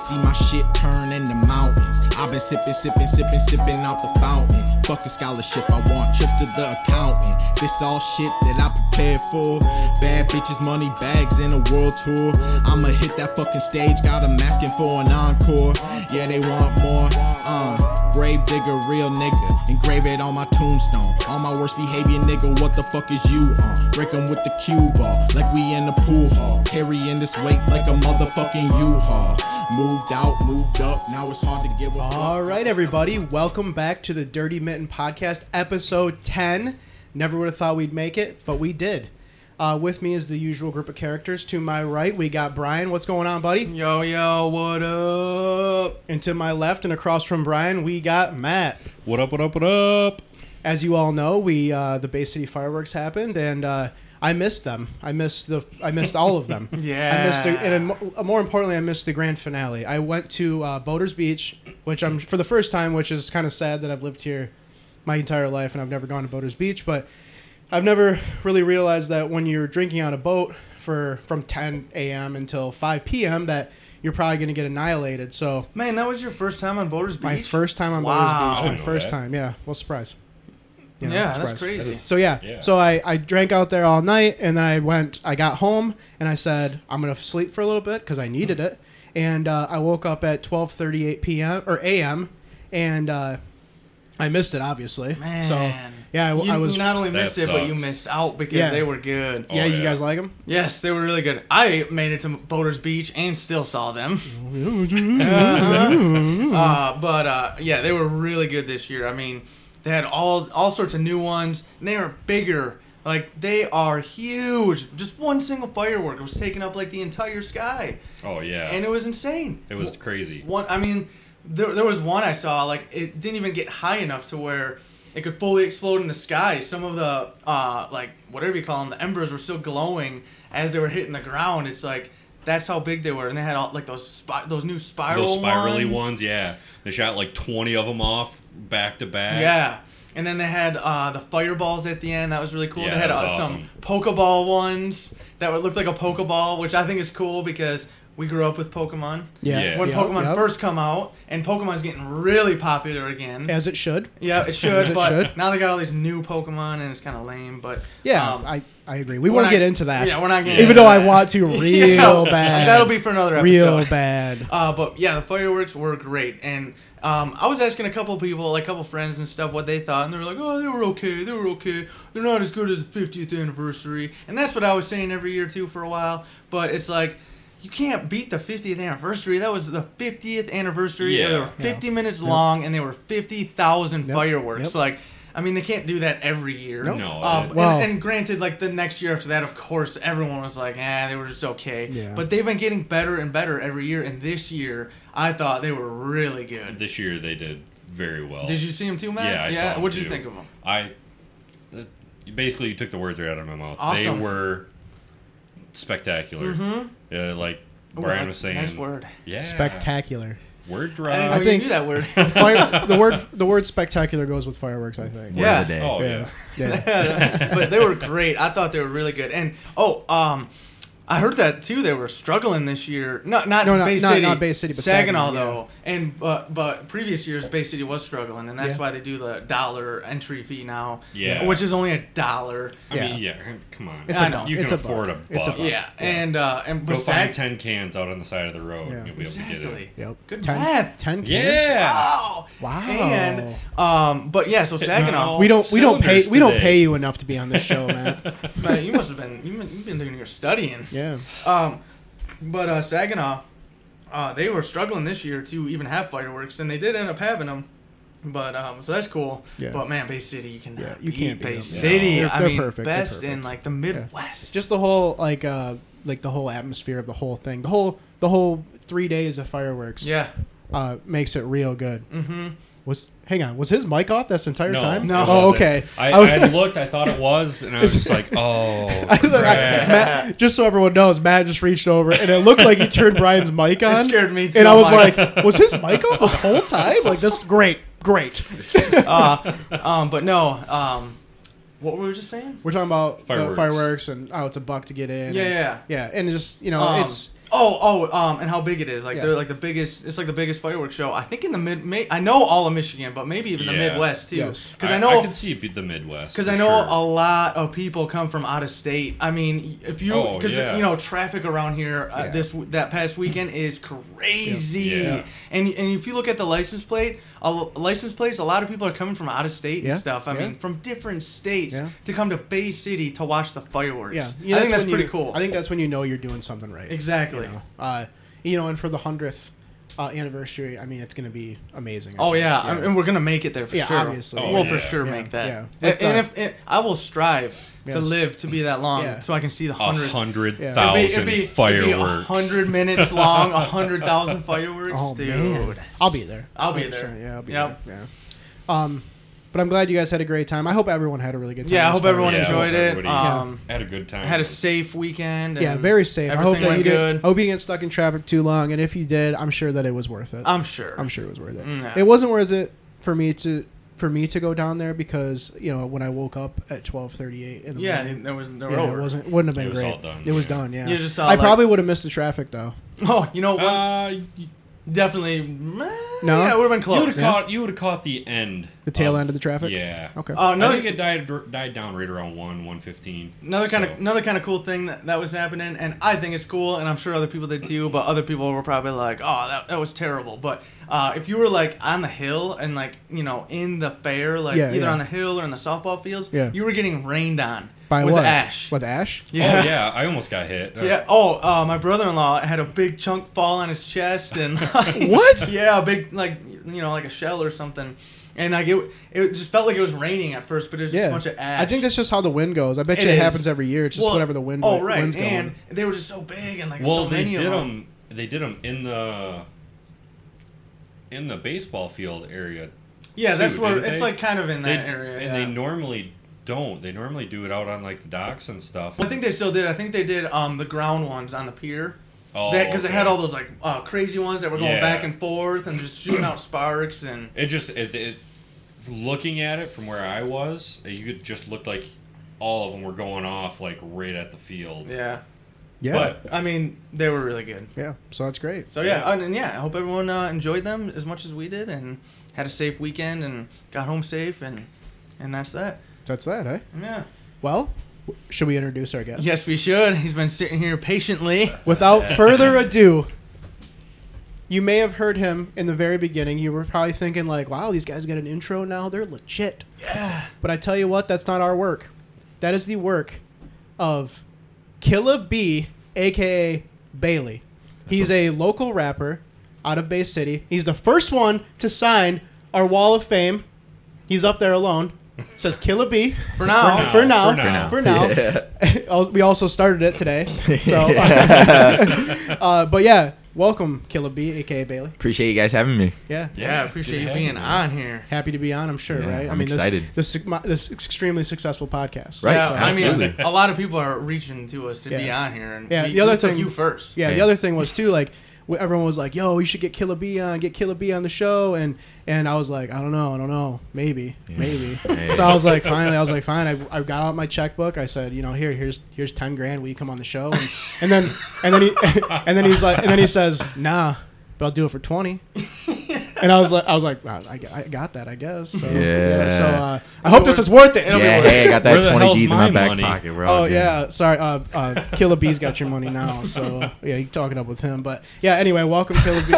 see my shit turn into mountains. I've been sipping, sipping, sipping, sipping out the fountain. Fuck a scholarship, I want trips to the accountant. This all shit that I prepared for. Bad bitches, money bags, and a world tour. I'ma hit that fucking stage, got 'em asking for an encore. Yeah, they want more. Uh, grave digger, real nigga. Engrave it on my tombstone. On my worst behavior, nigga, what the fuck is you on? Break with the cue ball, like we in the pool hall. Carrying this weight like a motherfucking U-Haul. Moved out, moved up, now it's hard to get with All right, everybody, welcome back to the Dirty Mitten Podcast, episode 10. Never would have thought we'd make it, but we did. Uh, with me is the usual group of characters. To my right, we got Brian. What's going on, buddy? Yo, yo, what up? And to my left and across from Brian, we got Matt. What up? What up? What up? As you all know, we uh, the Bay City fireworks happened, and uh, I missed them. I missed the. I missed all of them. Yeah. I missed the, and uh, more importantly, I missed the grand finale. I went to uh, Boaters Beach, which I'm for the first time, which is kind of sad that I've lived here my entire life and I've never gone to Boaters Beach, but I've never really realized that when you're drinking on a boat for from 10 a.m. until 5 p.m. that you're probably going to get annihilated. So Man, that was your first time on Boaters Beach? my first time on Wow. Boaters I Beach, my first that. time, yeah. Well, surprise. You know, yeah, that's crazy. So yeah, Yeah. so I, I drank out there all night, and then I went. I got home, and I said I'm gonna sleep for a little bit because I needed it. And uh, I woke up at 12:38 p.m. or a.m. and uh, I missed it obviously. Man. So yeah, I, you, I was. not only missed it, but you missed out because Yeah. they were good. yeah, Oh, you guys like them? Yes, they were really good. I made it to Boulder's Beach and still saw them. uh, but uh, yeah, they were really good this year. I mean, they had all all sorts of new ones, and they are bigger. Like they are huge. Just one single firework was taking up like the entire sky, Oh yeah. and it was insane. it was crazy. One, I mean, there, there was one I saw like it didn't even get high enough to where it could fully explode in the sky. Some of the uh like whatever you call them, the embers were still glowing as they were hitting the ground. It's like that's how big they were, and they had all like those spi- those new spiral Those spirally ones. ones, yeah. They shot like twenty of them off back to back. Yeah. And then they had uh, the fireballs at the end. That was really cool. Yeah, they had uh, some awesome. Pokeball ones that would look like a Pokeball, which I think is cool because we grew up with Pokemon. Yeah. Yeah. When Yep, Pokemon yep. first come out, and Pokemon's getting really popular again. as it should. Yeah, it As should, it but should. now they got all these new Pokemon, and it's kind of lame. But Yeah, um, I, I agree. We we're won't not- get into that. Yeah, we're not getting. Even into though I want to real Yeah, bad. That'll be for another episode. real bad. Uh, but yeah, the fireworks were great, and um, I was asking a couple people, like a couple friends and stuff, what they thought, and they were like, "Oh, they were okay. They were okay. They're not as good as the 50th anniversary." And that's what I was saying every year too for a while. But it's like. You can't beat the 50th anniversary. That was the 50th anniversary. Yeah. They were 50 minutes long, and they were 50,000 Yep. fireworks. Yep. Like, I mean, they can't do that every year. Nope. No, Uh, it- and- and, granted, like the next year after that, of course, everyone was like, "Ah, they were just okay." Yeah. But they've been getting better and better every year, and this year, I thought they were really good. This year they did very well. Did you see them too, Matt? Yeah, I saw 'em What'd you too. think of them? I uh, basically you took the words right out of my mouth. Awesome. They were spectacular. Mm-hmm. Yeah, like Ooh, Brian was saying. Nice word. Yeah. Spectacular. Word I didn't drop. know I you think- knew that word. Fire, the word the word spectacular goes with fireworks. I think. Yeah. Oh Yeah. yeah. Yeah. but they were great. I thought they were really good. And oh, um, I heard that too. They were struggling this year. Not not No, not- Bay not- City, not Bay City, but Saginaw, Saginaw, though. And but but previous years Bay City was struggling, and that's Yeah. why they do the dollar entry fee now. Yeah. which is only a dollar. I Yeah. mean, yeah. Come on. It's I a know. buck. You it's can a afford buck. a It's a buck. buck. Yeah, and uh, and Go but find Sag- ten cans out on the side of the road. Yeah. You'll be able to get exactly. it. Yep. Good ten, math. Ten cans. Yeah. Wow. Wow. And um, but yeah, so Saginaw. We don't we don't pay Cylinders we don't pay you enough to be on this show, man. Man, you must have been you you've been doing your studying. Yeah. Um, but uh, Saginaw, uh, they were struggling this year to even have fireworks, and they did end up having them. But um, so that's cool. Yeah. But man, Bay City, you can Yeah, you beat can't beat Bay them. City. They're- I they're mean, perfect. They're best in like the Midwest. Just the whole like uh like the whole atmosphere of the whole thing. The whole the whole three days of fireworks. yeah. Uh, makes it real good. Mm-hmm. Was hang on, was his mic off this entire No, time? No. it Oh, wasn't. okay. I, I I looked. I thought it was, and I was just like, "Oh, I- Matt, just so everyone knows, Matt just reached over and it looked like he turned Brian's mic on. scared me too. And I was I'm like- like, was his mic off this whole time? Like this great, great. uh, um, but no. Um, what were we just saying? We're talking about fireworks, Fireworks. fireworks and oh, it's a buck to get in. Yeah, and- yeah. yeah. And it just you know, Um, it's Oh, oh, um, and how big it is? Like Yeah. they're like the biggest. It's like the biggest fireworks show. I think in the mid. May, I know all of Michigan, but maybe even the Midwest too. Yes. Because I, know. I can see it be the Midwest. because I know sure. a lot of people come from out of state. I mean, if you Oh, because yeah. you know traffic around here uh, Yeah. this that past weekend is crazy. Yeah. And and if you look at the license plate, a license plates, a lot of people are coming from out of state Yeah, and stuff. I yeah. mean, from different states Yeah. to come to Bay City to watch the fireworks. Yeah, I think that's when pretty you, cool. I think that's when you know you're doing something right. exactly. You know, uh, you know, and for the hundredth uh, anniversary, I mean, it's going to be amazing. I Oh think. yeah, and we're gonna make it there for Yeah, sure. obviously. we'll Oh, for sure Yeah, make that. yeah. And, With and if it, I will strive Yes. to live to be that long, Yeah. so I can see the a hundred. hundred Yeah. thousand It'd be, it'd be, fireworks. hundred minutes long, a hundred thousand fireworks, Oh dude. man, I'll be there. I'll be 100%, there. Yeah, I'll be Yep. there. Yeah. Um, but I'm glad you guys had a great time. I hope everyone had a really good time. Yeah, I this hope everyone Yeah, enjoyed it. everybody- Um, Had a good time. had a safe weekend. And Yeah, very safe. I hope Everything that you went didn't. good. I hope you didn't get stuck in traffic too long. And if you did, I'm sure that it was worth it. I'm sure. I'm sure it was worth it. Yeah. It wasn't worth it for me to for me to go down there because you know when I woke up at 12:38 in the Yeah, morning. there was there Yeah, over. it wasn't. Wouldn't have been It was great. all done, It was yeah. done. Yeah. You just saw, I like- probably would have missed the traffic though. Oh, you know what? Uh, you Definitely. meh, No? Yeah, it would have been would close. have caught. You would have caught the end. The tail end of the traffic? Yeah. Okay. Oh, no. I think it died died down right around one one fifteen. Another kind So- of another kind of cool thing that, that was happening, and I think it's cool, and I'm sure other people did too. But other people were probably like, "Oh, that, that was terrible." But uh, if you were like on the hill and like you know in the fair, like Yeah, either yeah. on the hill or in the softball fields, Yeah. you were getting rained on By with what? ash. With ash? Yeah. Oh yeah, I almost got hit. Uh, Yeah. Oh, uh, my brother-in-law had a big chunk fall on his chest, and like, What? Yeah, a big like you know like a shell or something, and like it, it just felt like it was raining at first, but it was just Yeah. a bunch of ash. I think that's just how the wind goes. I bet It you it is. happens every year. It's just Well, whatever the wind. Oh right, wind's going. and they were just so big and like Well, so they many did of them. them. They did them in the in the baseball field area. Yeah, that's too, where didn't it's they? like kind of in They, that area. and yeah. they normally don't. They normally do it out on like the docks and stuff. I think they still did. I think they did um the ground ones on the pier. oh, because they had all those like uh, crazy ones that were going Yeah. back and forth and just shooting out sparks and It just it, it looking at it from where I was, you could just look like all of them were going off like right at the field. yeah. yeah. But I mean, they were really good. yeah. So that's great. So yeah, Yeah. and, and yeah, I hope everyone uh, enjoyed them as much as we did and had a safe weekend and got home safe and and that's that. That's that, eh? Yeah. Well, w- should we introduce our guest? Yes, we should. He's been sitting here patiently. Without further ado, you may have heard him in the very beginning. You were probably thinking like, "Wow, these guys get an intro now. They're legit." Yeah. But I tell you what, that's not our work. That is the work of Killa B, aka Bailey. He's a local rapper out of Bay City. He's the first one to sign our Wall of Fame. He's up there alone. Says Killa B. For now. For now. For now. For now. Yeah. we also started it today. So, uh, but yeah, welcome, Killa B, aka Bailey. Appreciate you guys having me. Yeah. Yeah, I appreciate you being man. on here. Happy to be on, I'm sure, Yeah, right? I'm excited. This, this, this extremely successful podcast. Right, Yeah, So- I mean, a lot of people are reaching to us to be on here, and Yeah, we, the other we thing- you first. Yeah, the other thing was too like wh- everyone was like, "Yo, you should get Killa B on, get Killa B on the show," and and I was like, "I don't know, I don't know, maybe, Yeah. maybe." Yeah. So I was like, finally, I was like, "Fine." I, I got out my checkbook. I said, "You know, here, here's here's ten grand. Will you come on the show?" And, and then and then he and then he's like, and then he says, "Nah, but I'll do it for 20. And I was like, I was like, wow, I, I got that, I guess. So, Yeah. so uh, I hope this is worth it. It'll be yeah, worth hey, I got that the 20 hell's G's in my my back money? pocket. We're Oh yeah, sorry. Uh, uh, Killa B's got your money now, so yeah, you talking up with him. But yeah, anyway, welcome, Killer B.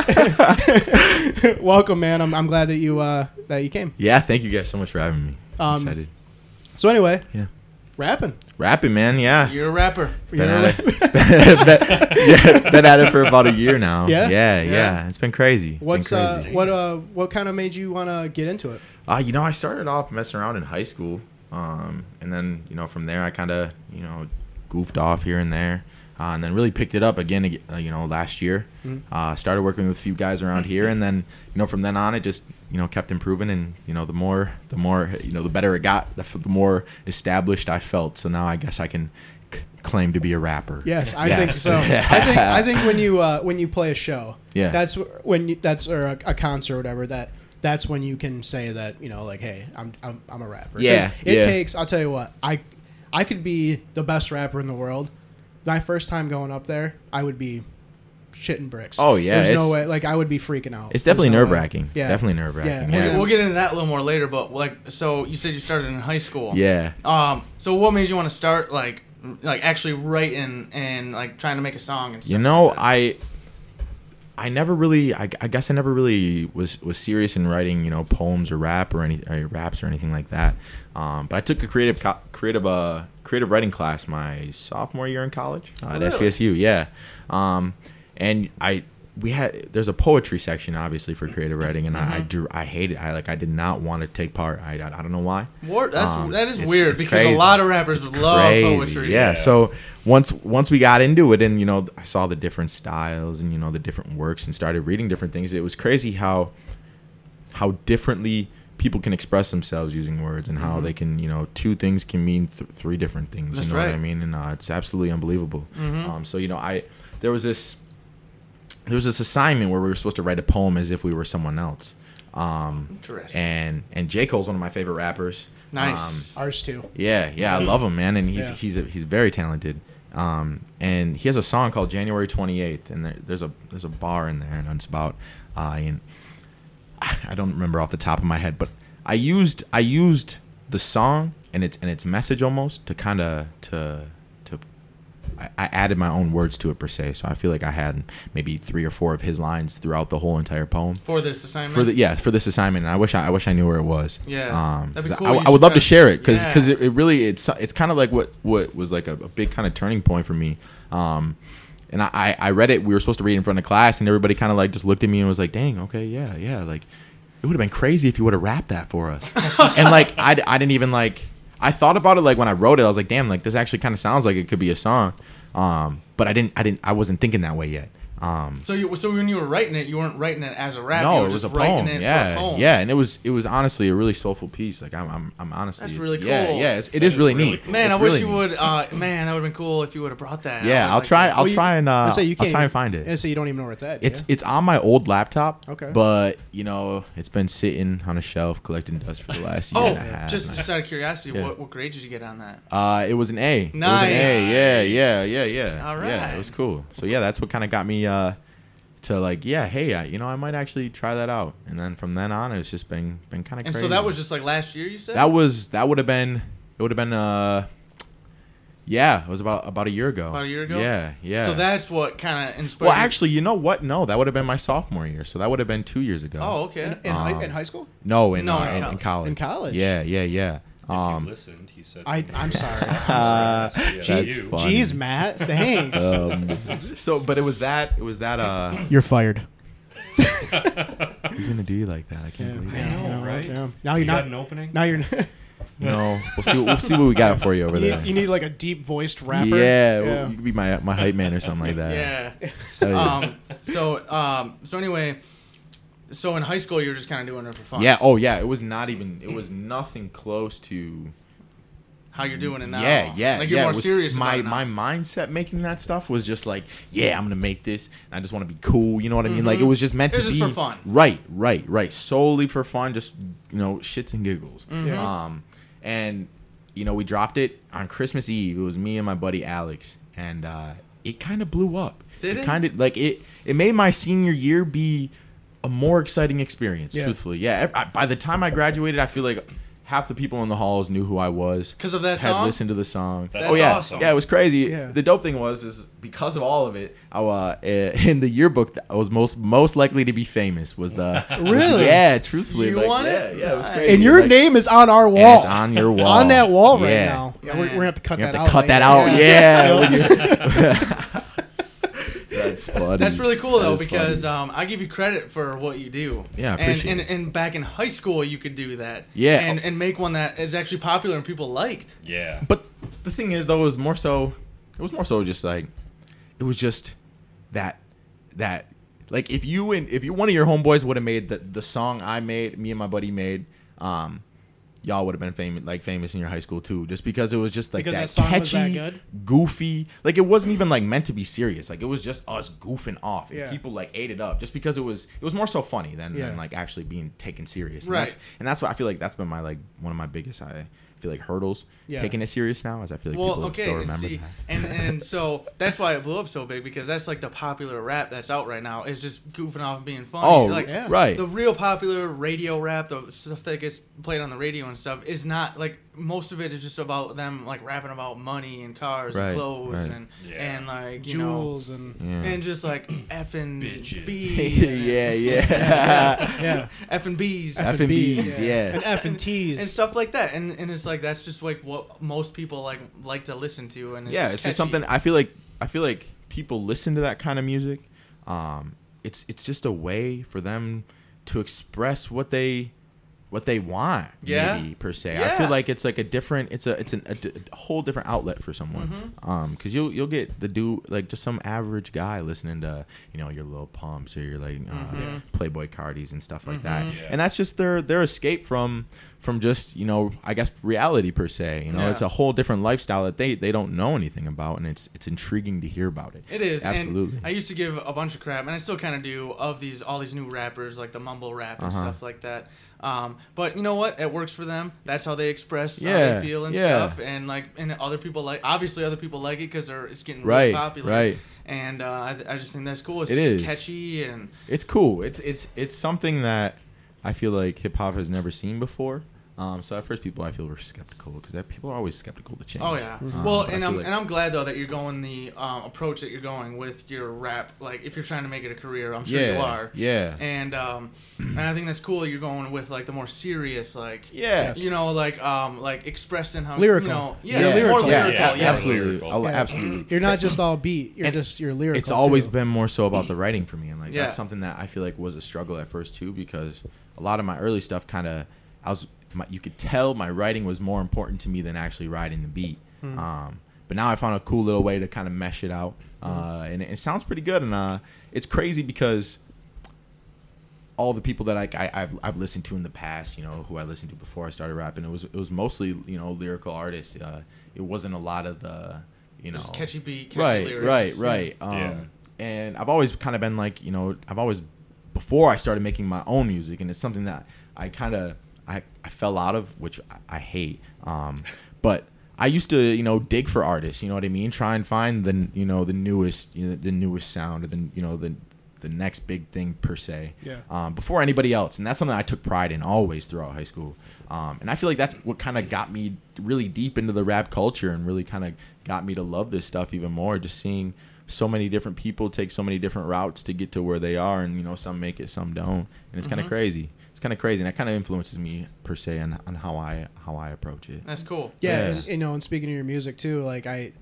welcome, man. I'm, I'm glad that you uh, that you came. Yeah, thank you guys so much for having me. I'm Um, excited. So anyway, Yeah. Rapping. Rapping, man. Yeah. You're a rapper. Been You're at, it, been, yeah, been at it for about a year now. Yeah? Yeah, Yeah. yeah. It's been crazy. Been What's uh, what uh, what kind of made you want to get into it? Uh, you know, I started off messing around in high school, um, and then you know from there I kind of you know goofed off here and there, uh, and then really picked it up again. Uh, you know, last year, Mhm. uh, started working with a few guys around here, and then you know from then on it just you know kept improving, and you know the more the more you know the better it got, the, f- the more established I felt. So now I guess I can c- claim to be a rapper. Yes, I Yes. think so. I think I think when you uh, when you play a show, Yeah. that's when you, that's or a, a concert or whatever that that's when you can say that you know like hey I'm I'm, I'm a rapper Yeah, it yeah. takes. I'll tell you what I I could be the best rapper in the world. My first time going up there, I would be shitting bricks. Oh, yeah, there's no way. Like I would be freaking out. It's definitely no nerve wracking. Yeah, Definitely nerve wracking. Yeah, Yeah. and We'll get into that a little more later, but like, so you said you started in high school. Yeah. Um. So what made you want to start like, like actually writing and like trying to make a song and stuff? You know, like? I I never really I, I guess I never really was was serious in writing, you know, poems or rap or any or raps or anything like that. Um, but I took a creative co- creative uh creative writing class my sophomore year in college uh, at Oh, really? SVSU. Yeah. Um, and I we had there's a poetry section obviously for creative writing and I, I Mhm. drew I hated I like I did not want to take part. I, I, I don't know why. What? That's Um, that is it's- weird it's because crazy. a lot of rappers It's love crazy. poetry. Yeah. Yeah. So once once we got into it, and you know, I saw the different styles and you know the different works, and started reading different things. It was crazy how how differently people can express themselves using words, and how Mhm. they can you know two things can mean th- three different things. That's you know what I mean? And uh, it's absolutely unbelievable. Mhm. Um, so you know, I there was this there was this assignment where we were supposed to write a poem as if we were someone else. Um, Interesting. and and J Cole's one of my favorite rappers. Nice. Um, Ours too. yeah, yeah, I love him, man, and he's Yeah. he's a, he's very talented. Um, and he has a song called January 28th, and there, there's a there's a bar in there, and it's about uh, and I don't remember off the top of my head, but I used I used the song and its and its message almost to kind of to to I, I added my own words to it per se. So I feel like I had maybe three or four of his lines throughout the whole entire poem. for this assignment. For the yeah for this assignment, and I wish I, I wish I knew where it was. Yeah, um, that'd be cool. I, I would love to share it because Yeah. it, it really it's it's kind of like what what was like a, a big kind of turning point for me. Um, and I, I read it. We were supposed to read it in front of class, and everybody kind of like just looked at me and was like, "Dang, okay, yeah, yeah." Like it would have been crazy if you would have rapped that for us. and like I, I didn't even like I thought about it like when I wrote it. I was like, "Damn, like this actually kind of sounds like it could be a song." Um, but I didn't I didn't I wasn't thinking that way yet. Um, so you so when you were writing it, you weren't writing it as a rap. you no, were it was just a writing poem. Yeah, a poem. yeah, and it was it was honestly a really soulful piece. Like I'm I'm, I'm honestly, That's it's- really cool. yeah, it's, it That is is really really neat. cool. Man, It's I wish really you neat. would. Uh, man, that would have been cool if you would have brought that. Yeah, I'll like try. I'll Well, try and uh, I say you I'll can't try and find it. I say you don't even know where it's at. It's yeah? it's on my old laptop. Okay. But you know, it's been sitting on a shelf collecting dust for the last year Oh, and a half. just just out of curiosity, Yeah. what, what grade did you get on that? uh, it was an A. It was an Nice. A. Yeah, yeah, yeah, yeah. All Yeah, it was cool. So yeah, that's what kind of got me uh, to like, yeah, hey, I, you know, I might actually try that out. And then from then on, it's just been been kind of And crazy. so that was just like last year, you said. that was that would have been it would have been uh, yeah, it was about about a year ago. About a year ago? Yeah, yeah. So that's what kind of inspired. well, actually, you know what? No, that would have been my sophomore year. So that would have been two years ago. Oh, okay. in, in, high, Um, in high school. No, in, No, uh, in in, in college. college. In college? Yeah, yeah, yeah. If Um, you listened, he said. I I'm sorry. I'm Uh, sorry. Yeah, that's you. Jeez, Matt. Thanks. um, so, but it was that. It was that. Uh, You're fired. he's gonna do you like that? I can't believe I it. know, you know, right? yeah. Now You you're got not. an opening. Now you're. You know, we'll see. We'll see what we got for you over you, there. need, you need like a deep voiced rapper. Yeah, well, you could be my my hype man or something like that. Yeah. um. So um. So anyway. So in high school, you were just kind of doing it for fun. Yeah. Oh, yeah. It was not even. It was nothing close to. How you're doing it now. Yeah, yeah, Like you're yeah. more was serious My about it now. my mindset making that stuff was just like, yeah, I'm gonna make this. And I just want to be cool. You know what I mean? Like it was just meant It was to just be for fun. Right, right, right. Solely for fun, just you know, shits and giggles. Mhm. Um, and you know, we dropped it on Christmas Eve. It was me and my buddy Alex, and uh, it kind of blew up. Did it? Kind of like it. It made my senior year be a more exciting experience. Yeah. Truthfully, yeah. I, by the time I graduated, I feel like half the people in the halls knew who I was because of that had song? listened to the song. That's oh yeah, awesome. yeah, it was crazy. Yeah. The dope thing was is because of all of it, I, uh, in the yearbook, I was most most likely to be famous. Was the was- Really? yeah, truthfully, You like, want yeah, it? yeah, it was crazy. And your Like- name is on our wall. it's on your wall. On that wall right Yeah. now. Yeah, we're, we're gonna have to cut You have that to out. cut that later. out. Yeah. That's funny. That's really cool That though because um, I give you credit for what you do. Yeah, I and, appreciate and, it. and back in high school, you could do that. Yeah. And and make one that is actually popular and people liked. Yeah. But the thing is, though, it was more so. It was more so just like, it was just that that like if you and if you one of your homeboys would have made the the song I made, me and my buddy made, um, y'all would have been famous like famous in your high school too, just because it was just like Because that, that catchy, that good? goofy. Like it wasn't even like meant to be serious. Like it was just us goofing off, and Yeah. people like ate it up just because it was it was more so funny than, Yeah. than like actually being taken serious. And Right. That's, and that's what I feel like that's been my like one of my biggest I feel like hurdles Yeah. taking it serious now, as I feel like Well, people okay, still remember see, that. and and so that's why it blew up so big because that's like the popular rap that's out right now is just goofing off and being funny. Oh, like yeah. right. the real popular radio rap, the stuff that gets played on the radio and stuff, is not like most of it is just about them like rapping about money and cars Right, and clothes right. and Yeah. and like you Jewels and Yeah. and just like effing Bitches. bees, and- yeah, yeah. yeah, effing bees. F and B's, yeah. and F and T's. and stuff like that, and and it's like that's just like what most people like like to listen to, and it's yeah, just it's just something I feel like I feel like people listen to that kind of music. Um, it's it's just a way for them to express what they what they want Yeah. maybe per se. I feel like it's like a different it's a it's an, a, d- a whole different outlet for someone. Mm-hmm. Um, cuz you'll you'll get the dude like just some average guy listening to, you know, your Lil Pumps or your like uh, Mm-hmm. Playboi Cartis and stuff like that. Yeah. And that's just their their escape from from just, you know, I guess reality per se. You know, Yeah. it's a whole different lifestyle that they they don't know anything about and it's it's intriguing to hear about it. It is Absolutely. I used to give a bunch of crap, and I still kind of do of these all these new rappers like the mumble rap and Uh-huh. stuff like that. Um, but you know what? It works for them. That's how they express how Yeah, they feel and yeah. stuff. And like, and other people like. Obviously, other people like it because they're it's getting Right, really popular. right. And uh, I, I just think that's cool. It's It is. catchy and It's cool. It's it's it's something that I feel like hip hop has never seen before. Um, so at first, people I feel were skeptical because people are always skeptical to change. Oh yeah. Um, well, but and I'm like- and I'm glad though that you're going the um, approach that you're going with your rap. Like if you're trying to make it a career, I'm sure yeah, you are. yeah, And um, and I think that's cool. You're going with like the more serious, like yeah. Yes. you know, like um, like expressed in how Lyrical. You know, yeah, You're more lyrical. yeah, lyrical. yeah, Yeah, absolutely, lyrical. Yeah. absolutely. You're not just all beat. You're And just you're lyrical. It's always too. been more so about the writing for me, and like Yeah. that's something that I feel like was a struggle at first too, because a lot of my early stuff kind of I was my, you could tell my writing was more important to me than actually writing the beat. Hmm. Um, but now I found a cool little way to kind of mesh it out, Hmm. uh, and it, it sounds pretty good. And uh, it's crazy because all the people that I, I I've, I've listened to in the past, you know, who I listened to before I started rapping, it was it was mostly you know lyrical artists. Uh, it wasn't a lot of the you know Just catchy beat, catchy right, lyrics. right, right. Um, Yeah. And I've always kind of been like, you know, I've always before I started making my own music, and it's something that I kind of I, I fell out of, which I, I hate. Um, but I used to, you know, dig for artists. You know what I mean? Try and find the, you know, the newest, you know, the newest sound, or the, you know, the the next big thing per se. Yeah. Um, before anybody else, and that's something I took pride in always throughout high school. Um, and I feel like that's what kind of got me really deep into the rap culture and really kind of got me to love this stuff even more. Just seeing so many different people take so many different routes to get to where they are, and you know, some make it, some don't, and it's kind of crazy. It's kind of crazy, and that kind of influences me per se on, on how I how I approach it. That's cool. Yeah, Yeah. And, you know, and speaking of your music too, like I,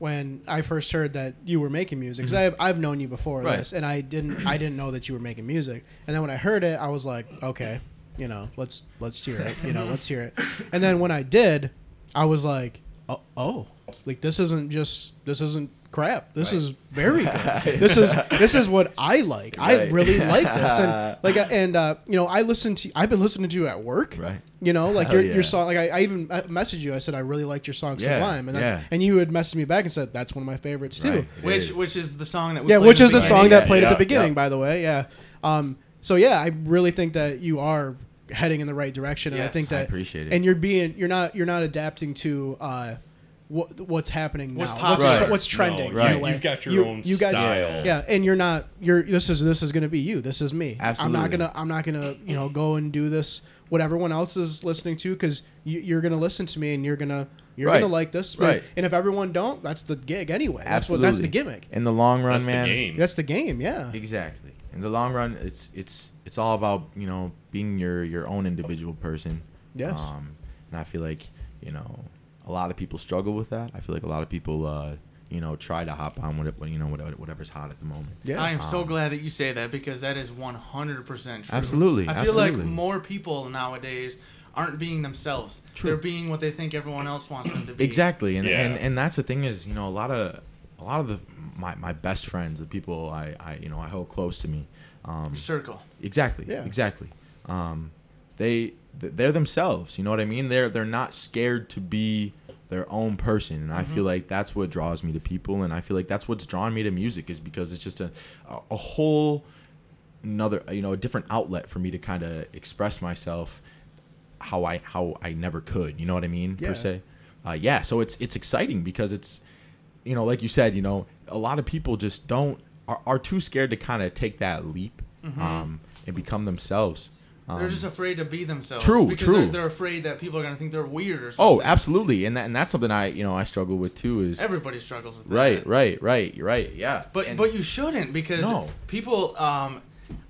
when I first heard that you were making music, because I've I've known you before Mm-hmm. Right. this, and I didn't I didn't know that you were making music, and then when I heard it, I was like, okay, you know, let's let's hear it, you know, let's hear it, and then when I did, I was like, oh, oh like this isn't just this isn't crap. This Right. is very good. this is this is what I like. I really like this, and like uh, and uh, you know, I listen to I've been listening to you at work, Right. you know, like Hell your, yeah. your song. Like I, I even uh, messaged you. I said I really liked your song Yeah, Sublime, and then, yeah. and you had messaged me back and said that's one of my favorites too. Right. Which which is the song that we Yeah, which is the beginning. song that Yeah, played at the beginning, yeah. by the way. Yeah. Um. So yeah, I really think that you are heading in the right direction, and I Yes. think I that appreciate it. and you're being you're not you're not adapting to uh what what's happening What's now, popular. what's, Right. what's trending. No, Right. in a way. You've got your You- own you got- style. Yeah, and you're not you're this is this is gonna be you. This is me. Absolutely. I'm not gonna I'm not gonna you know go and do this what everyone else is listening to because you, you're gonna listen to me and you're gonna you're Right. gonna like this. But, Right. And if everyone don't, that's the gig anyway. That's Absolutely. what that's the gimmick. In the long run, That's the man. game. That's the game. Yeah. Exactly. In the long run, it's it's it's all about you know being your your own individual person. Yes. Um, and I feel like you know a lot of people struggle with that. I feel like a lot of people uh, you know try to hop on what you know whatever's hot at the moment. Yeah. I am so Um, glad that you say that because that is 100% true. Absolutely, I feel like more people nowadays aren't being themselves. True. They're being what they think everyone else wants them to be. Exactly, and, Yeah. and and that's the thing is you know a lot of a lot of the my, my best friends, the people I, I you know I hold close to me. Um, circle. Exactly. Yeah. Exactly. Um, they they're themselves. You know what I mean? They're they're not scared to be their own person, and I feel like that's what draws me to people, and I feel like that's what's drawn me to music is because it's just a a, whole another you know a different outlet for me to kind of express myself how I how I never could. You know what I mean? Yeah. Per se. Uh, yeah. So it's it's exciting because it's you know like you said you know a lot of people just don't are, are too scared to kind of take that leap um, and become themselves. Um, They're just afraid to be themselves. True, because true. They're, they're afraid that people are gonna think they're weird or something. oh, absolutely, and that and that's something I you know I struggle with too. Is Everybody struggles with that. right, right, right. You're right. Yeah. But And- but you shouldn't because No. people um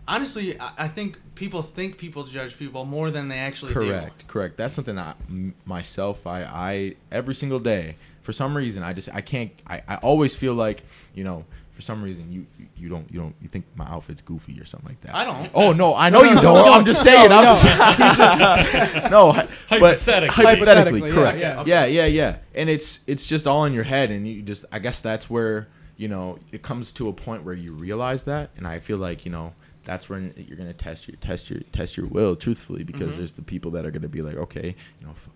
honestly I, I think people think people judge people more than they actually correct correct that's something that m- myself i i every single day for some reason i just i can't i, I always feel like you know for some reason you you- you don't you don't you think my outfit's goofy or something like that I don't. oh no i know you don't i'm just saying No, i'm no. just no but Hypothetically. hypothetically Hypothetically, yeah, correct yeah. yeah yeah yeah and it's it's just all in your head and you just i guess that's where you know it comes to a point where you realize that and i feel like you know that's when you're gonna test your test your test your will truthfully because Mhm. there's the people that are gonna be like okay you know f-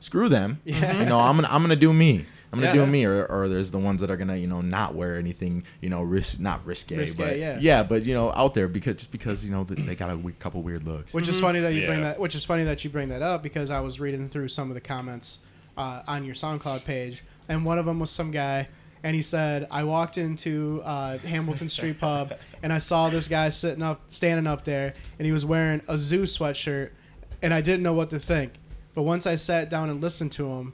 screw them Yeah. you know i'm gonna i'm gonna do me i'm gonna Yeah. do me or, or there's the ones that are gonna you know not wear anything you know risk not risque, Risque, but yeah. but you know out there because just because you know th- they got a we- couple weird looks Which is Mhm. funny that you bring that. Which is funny that you bring that up because I was reading through some of the comments uh, on your SoundCloud page, and one of them was some guy, and he said, "I walked into uh, Hamilton Street Pub, and I saw this guy sitting up, standing up there, and he was wearing a zoo sweatshirt, and I didn't know what to think. But once I sat down and listened to him."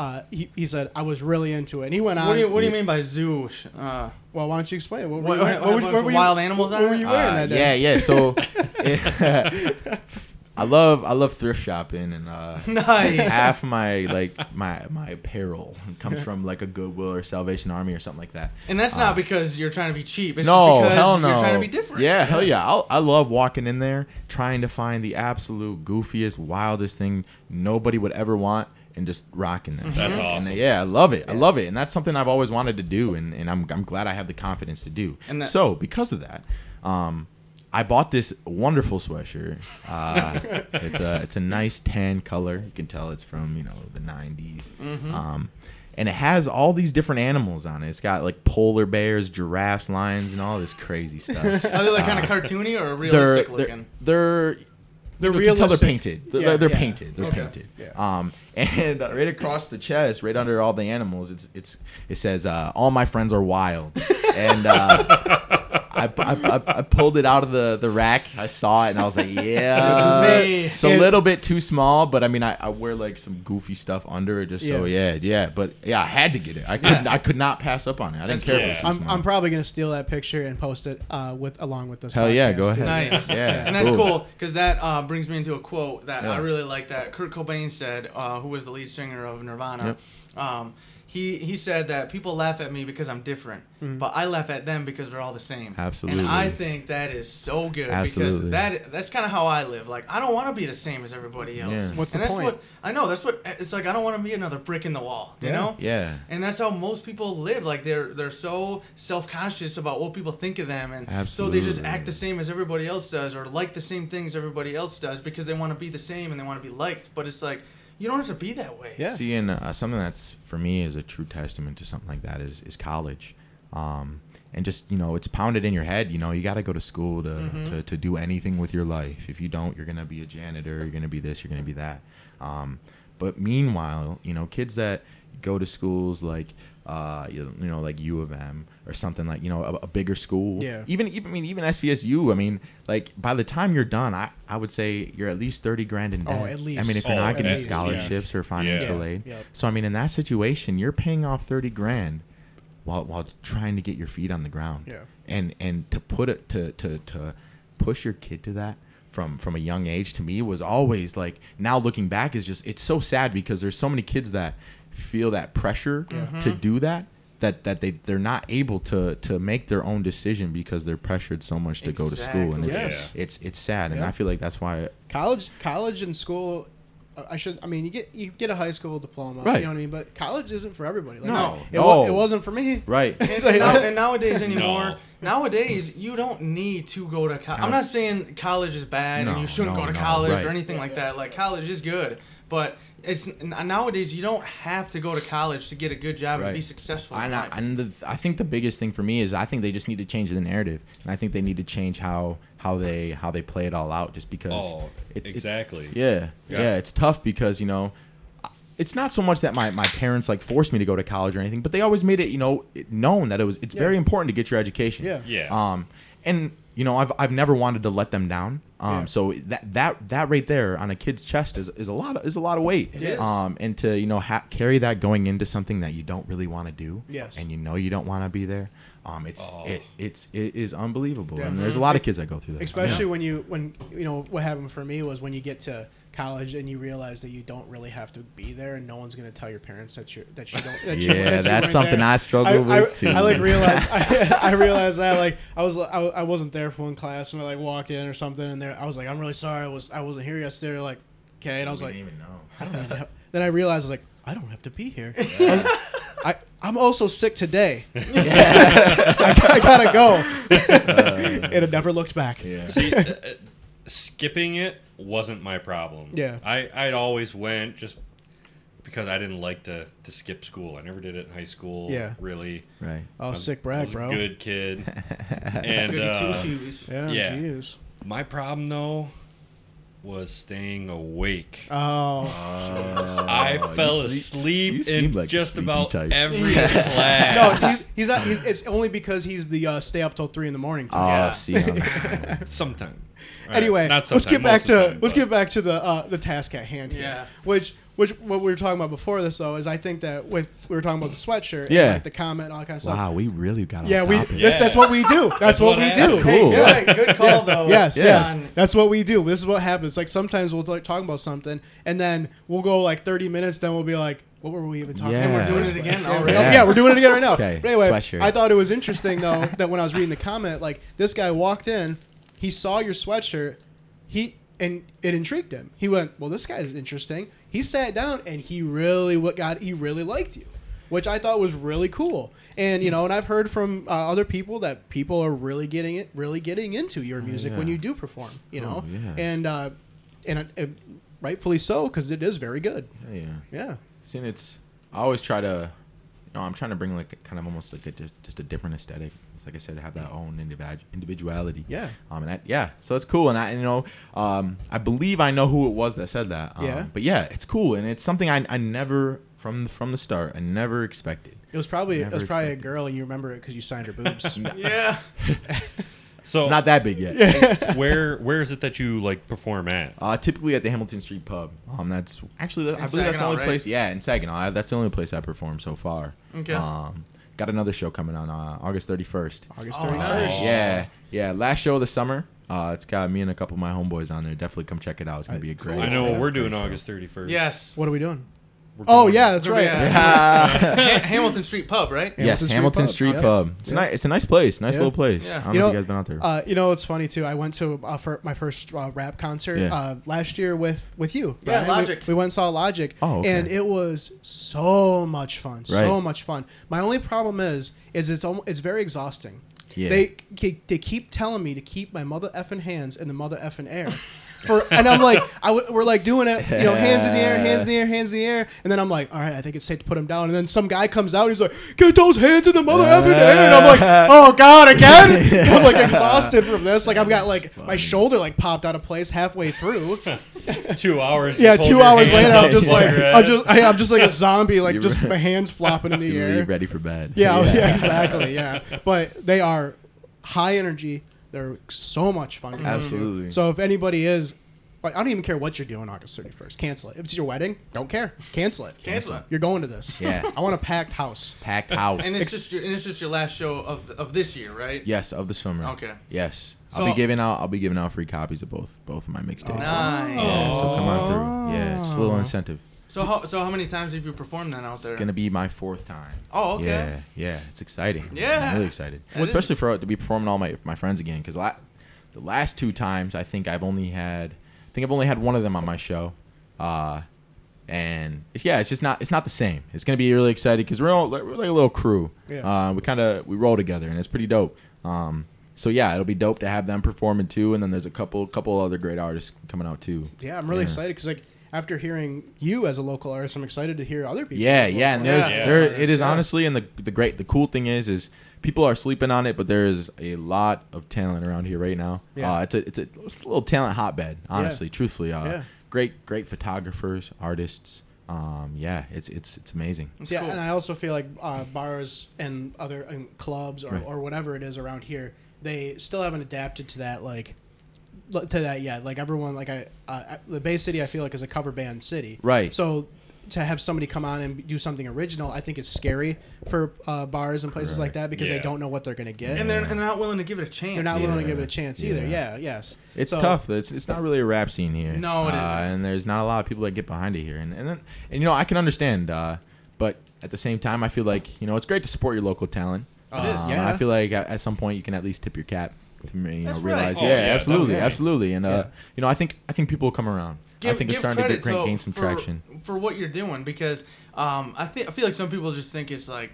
Uh, he, he said I was really into it, and he went on. What do you What do you mean by zoo? Uh, well, why don't you explain? What, were What- you wearing- what- were- what- were you- wild animals What on were you wearing Uh, that day? Yeah, yeah. So I love I love thrift shopping and uh nice. half my like my my apparel comes from like a Goodwill or Salvation Army or something like that. And that's Uh, not because you're trying to be cheap. It's no, just because hell no. you're trying to be different. Yeah, hell yeah. I'll, I love walking in there trying to find the absolute goofiest, wildest thing nobody would ever want and just rocking them. That's And, awesome. yeah, I love it. I love it. And that's something I've always wanted to do and, and I'm I'm glad I have the confidence to do. And that- so because of that, um I bought this wonderful sweatshirt. Uh, it's a it's a nice tan color. You can tell it's from you know the '90s. Mhm. Um, and it has all these different animals on it. It's got like polar bears, giraffes, lions, and all this crazy stuff. Are they like kind Uh, of cartoony or realistic they're looking? they're They're you can tell they're painted. They're, Yeah, they're yeah. painted. They're Okay. painted. Yeah. Um, and uh, right across the chest, right under all the animals, it's it's it says, uh, "All my friends are wild," and uh, I, I, I, I pulled it out of the, the rack. I saw it and I was like, yeah, This is it. it's a Yeah. little bit too small, but I mean, I, I wear like some goofy stuff under it just so yeah, yeah. But yeah, I had to get it. I could Yeah. I could not pass up on it. I didn't That's care if it was too I'm, small. I'm probably gonna steal that picture and post it uh, with along with this. Hell yeah, go ahead. Nice. Yeah, and that's cool. cool because that uh, brings me into a quote that Yeah. I really like. That Kurt Cobain said, uh, who was the lead singer of Nirvana. Um, he he said that people laugh at me because I'm different, Mhm. but I laugh at them because they're all the same. Absolutely. And I think that is so good Absolutely. because that that's kind of how I live. Like I don't want to be the same as everybody else. Yeah. What's and the that's point? What, I know that's what it's like. I don't want to be another brick in the wall. You Yeah. know. Yeah, And that's how most people live. Like they're they're so self conscious about what people think of them, and Absolutely. so they just act the same as everybody else does, or like the same things everybody else does because they want to be the same and they want to be liked. But it's like you don't have to be that way. Yeah. See, and uh, something that's for me is a true testament to something like that is is college, um, and just you know it's pounded in your head. You know, you got to go to school to, Mhm. to to do anything with your life. If you don't, you're gonna be a janitor. You're gonna be this. You're gonna be that. Um, but meanwhile, you know, kids that go to schools like. Uh, you, you know, like U of M or something like you know a, a bigger school. Yeah. Even even I mean even SVSU. I mean, like by the time you're done, I, I would say you're at least thirty grand in debt. Oh, debt. at I mean, least. if you're Oh, not getting least, scholarships yes. or financial Yeah. aid. Yep. So I mean, in that situation, you're paying off thirty grand while while trying to get your feet on the ground. Yeah. And and to put it to to to push your kid to that from from a young age to me was always like now looking back is just it's so sad because there's so many kids that feel that pressure to mm-hmm. do that that that they they're not able to to make their own decision because they're pressured so much to go to school and it's Yes. it's it's sad and Yeah. I feel like that's why College, college, and school. I should. I mean, you get you get a high school diploma. Right. You know what I mean? But college isn't for everybody. Like, No, it, wa- no. it wasn't for me. right And, and now, and nowadays anymore, No. nowadays you don't need to go to college. I'm not saying college is bad and you shouldn't no, go to no, college right. or anything Yeah, like yeah. that. Like college is good, but it's nowadays you don't have to go to college to get a good job Right. and be successful. And, I, and the, I think the biggest thing for me is I think they just need to change the narrative, and I think they need to change how how they how they play it all out. Just because Oh, it's exactly. It's, yeah, Yeah. yeah, it's tough because you know. It's not so much that my, my parents like forced me to go to college or anything, but they always made it you know known that it was it's very important to get your education. Yeah. Yeah. Um, and you know I've I've never wanted to let them down. Um, Yeah. so that that that right there on a kid's chest is, is a lot of is a lot of weight. It is. Um, and to you know ha- carry that going into something that you don't really want to do. Yes. And you know you don't want to be there. Um, it's Oh. it it's it is unbelievable. Yeah. And there's a lot of kids that go through that. especially when you when you know what happened for me was when you get to college and you realize that you don't really have to be there and no one's going to tell your parents that you're that you don't that you, Yeah, that that's weren't something there. I struggle I, with, too. I like realized I, I realized that like I was I, I wasn't there for one class and I like walk in or something and there I was like I'm really sorry I was I wasn't here yesterday They're like okay and I was like even know. I don't even have, then I realized I was like I don't have to be here I was, I, I'm also sick today. I, I gotta go. and it never looked back. Yeah. See, uh, uh, skipping it wasn't my problem. Yeah. I I'd always went just because I didn't like to to skip school. I never did it in high school. Yeah. Really. Right. Oh, I was- sick I brag, was bro. a good kid. and Goody two uh, shoes. Yeah, Yeah. jeez. my problem though was staying awake. Oh, I fell sleep- asleep in like just about type. every no, class. he's he's, not, he's it's only because he's the uh, stay up till three in the morning. Type. Oh, Yeah. see. I'm- Sometime. All right, anyway, let's get back most of the to time, let's but- get back to the uh, the task at hand. Here, Yeah. Which which what we were talking about before this though is I think that with we were talking about the sweatshirt. And, Yeah. like the comment all that kind of stuff. wow, we really got. Yeah, we topic. this, that's what we do. That's, That's what, what we happens. do. That's cool. Yeah. Good, good call though. Yes, Yeah. yes. That's what we do. This is what happens. Like sometimes we'll like talk about something and then we'll go like 30 minutes, then we'll be like, what were we even talking Yeah. about? And we're doing it again already. Yeah. yeah, we're doing it again right now. Okay, But anyway, sweatshirt. I thought it was interesting though that when I was reading the comment, like this guy walked in, he saw your sweatshirt, he and it intrigued him. He went, "Well, this guy's interesting." He sat down and he really what got he really liked you, which I thought was really cool. And you know, and I've heard from uh, other people that people are really getting it, really getting into your music when yeah. you do perform. You know, Oh, yeah. and uh, and uh, rightfully so because it is very good. Yeah, yeah. Yeah. See, and it's I always try to, know, I'm trying to bring like kind of almost like a just just a different aesthetic. It's like I said, have that own individu- individuality. Yeah. Um, and that yeah, so it's cool, and I you know, um, I believe I know who it was that said that. Um, Yeah. But yeah, it's cool, and it's something I I never from from the start I never expected. It was probably it was probably a girl, and you remember it because you signed her boobs. Yeah. So Not that big yet. where where is it that you like perform at? Uh, typically at the Hamilton Street Pub. Um, that's actually I believe that's the only right? place. Yeah, in Saginaw. I, that's the only place I performed so far. Okay. Um, got another show coming on uh, August 31st. August Oh, thirty nice. first. Oh. Yeah, yeah. Last show of the summer. Uh, it's got me and a couple of my homeboys on there. Definitely come check it out. It's gonna I- be a great. I know Yeah. what we're doing. August 31st. Yes. What are we doing? We're Oh yeah, that's right. Yeah. Hamilton Street Pub, right? yes, Hamilton Hamilton Street Street Pub. Pub. It's Yeah. a nice. It's a nice place. Nice Yeah. little place. Yeah. I don't You know know, if you guys been out there. Uh, you know, it's funny too. I went to uh, for my first uh, rap concert Yeah. uh, last year with with you. Yeah, Brian. Logic. We, we went and saw Logic, Oh, okay. and it was so much fun. So Right. much fun. My only problem is, is it's almost, it's very exhausting. Yeah. They they keep telling me to keep my mother effing hands in the mother effing air. For, and I'm like, I w- we're like doing it, you know, hands in the air, hands in the air, hands in the air, and then I'm like, all right, I think it's safe to put him down. And then some guy comes out, he's like, get those hands in the mother effing air, and I'm like, oh god, again? I'm like exhausted from this. Like I've got like my shoulder like popped out of place halfway through. Two hours. yeah, two hours later, I'm just like, I'm just, I, I'm just like a zombie, like just my hands flopping in the air. ready for bed. Oh, yeah, yeah, exactly. Yeah, but they are high energy. They're so much fun. to go to. Absolutely. So if anybody is, like, I don't even care what you're doing August 31st. Cancel it. If it's your wedding, don't care. Cancel it. Cancel it. You're going to this. Yeah. I want a packed house. Packed house. And it's Ex- just your, and it's just your last show of of this year, right? yes, of the summer. Okay. Yes. So- I'll be giving out. I'll be giving out free copies of both both of my mixtapes. Nice. Yeah, so come on through. Yeah, just a little incentive. So how so how many times have you performed then out there? It's gonna be my fourth time. Oh, okay. Yeah, yeah, it's exciting. Yeah. I'm really excited. That especially for to be performing all my my friends again because la- the last two times I think I've only had I think I've only had one of them on my show, uh, and it's, yeah, it's just not it's not the same. It's gonna be really exciting because we're all we're like a little crew. Yeah. Uh, we kind of we roll together and it's pretty dope. Um, so yeah, it'll be dope to have them performing too, and then there's a couple couple other great artists coming out too. Yeah, I'm really Yeah. excited because like after hearing you as a local artist, I'm excited to hear other people. Yeah, yeah, and there's Yeah. there artists, it is yeah. honestly, and the the great the cool thing is is people are sleeping on it, but there is a lot of talent around here right now. Yeah. Uh, it's a it's a, it's a little talent hotbed, honestly, truthfully. Uh, Yeah. Great great photographers, artists. Um, yeah, it's it's it's amazing. It's yeah, cool. and I also feel like uh, bars and other um, clubs or, Right. or whatever it is around here, they still haven't adapted to that like l- to that yet. Like everyone, like I, uh, the Bay City, I feel like is a cover band city. Right. So to have somebody come on and do something original, I think it's scary for uh, bars and places like that because Yeah. they don't know what they're gonna get. and they're, and they're not willing to give it a chance. they're not willing to give it a chance either. Yeah. Yeah. Yes. It's So- tough. It's it's not really a rap scene here. No, it uh, isn't. And there's not a lot of people that get behind it here. And and then, and you know I can understand, uh, but at the same time I feel like you know it's great to support your local talent. It is. Um, Yeah. I feel like at, at some point you can at least tip your cap to you know That's right. realize. Oh, Yeah, yeah, absolutely, definitely. absolutely. And uh, Yeah. you know I think I think people will come around. I think it's starting to get, credit, gain though, some for- traction. for what you're doing because um, I think I feel like some people just think it's like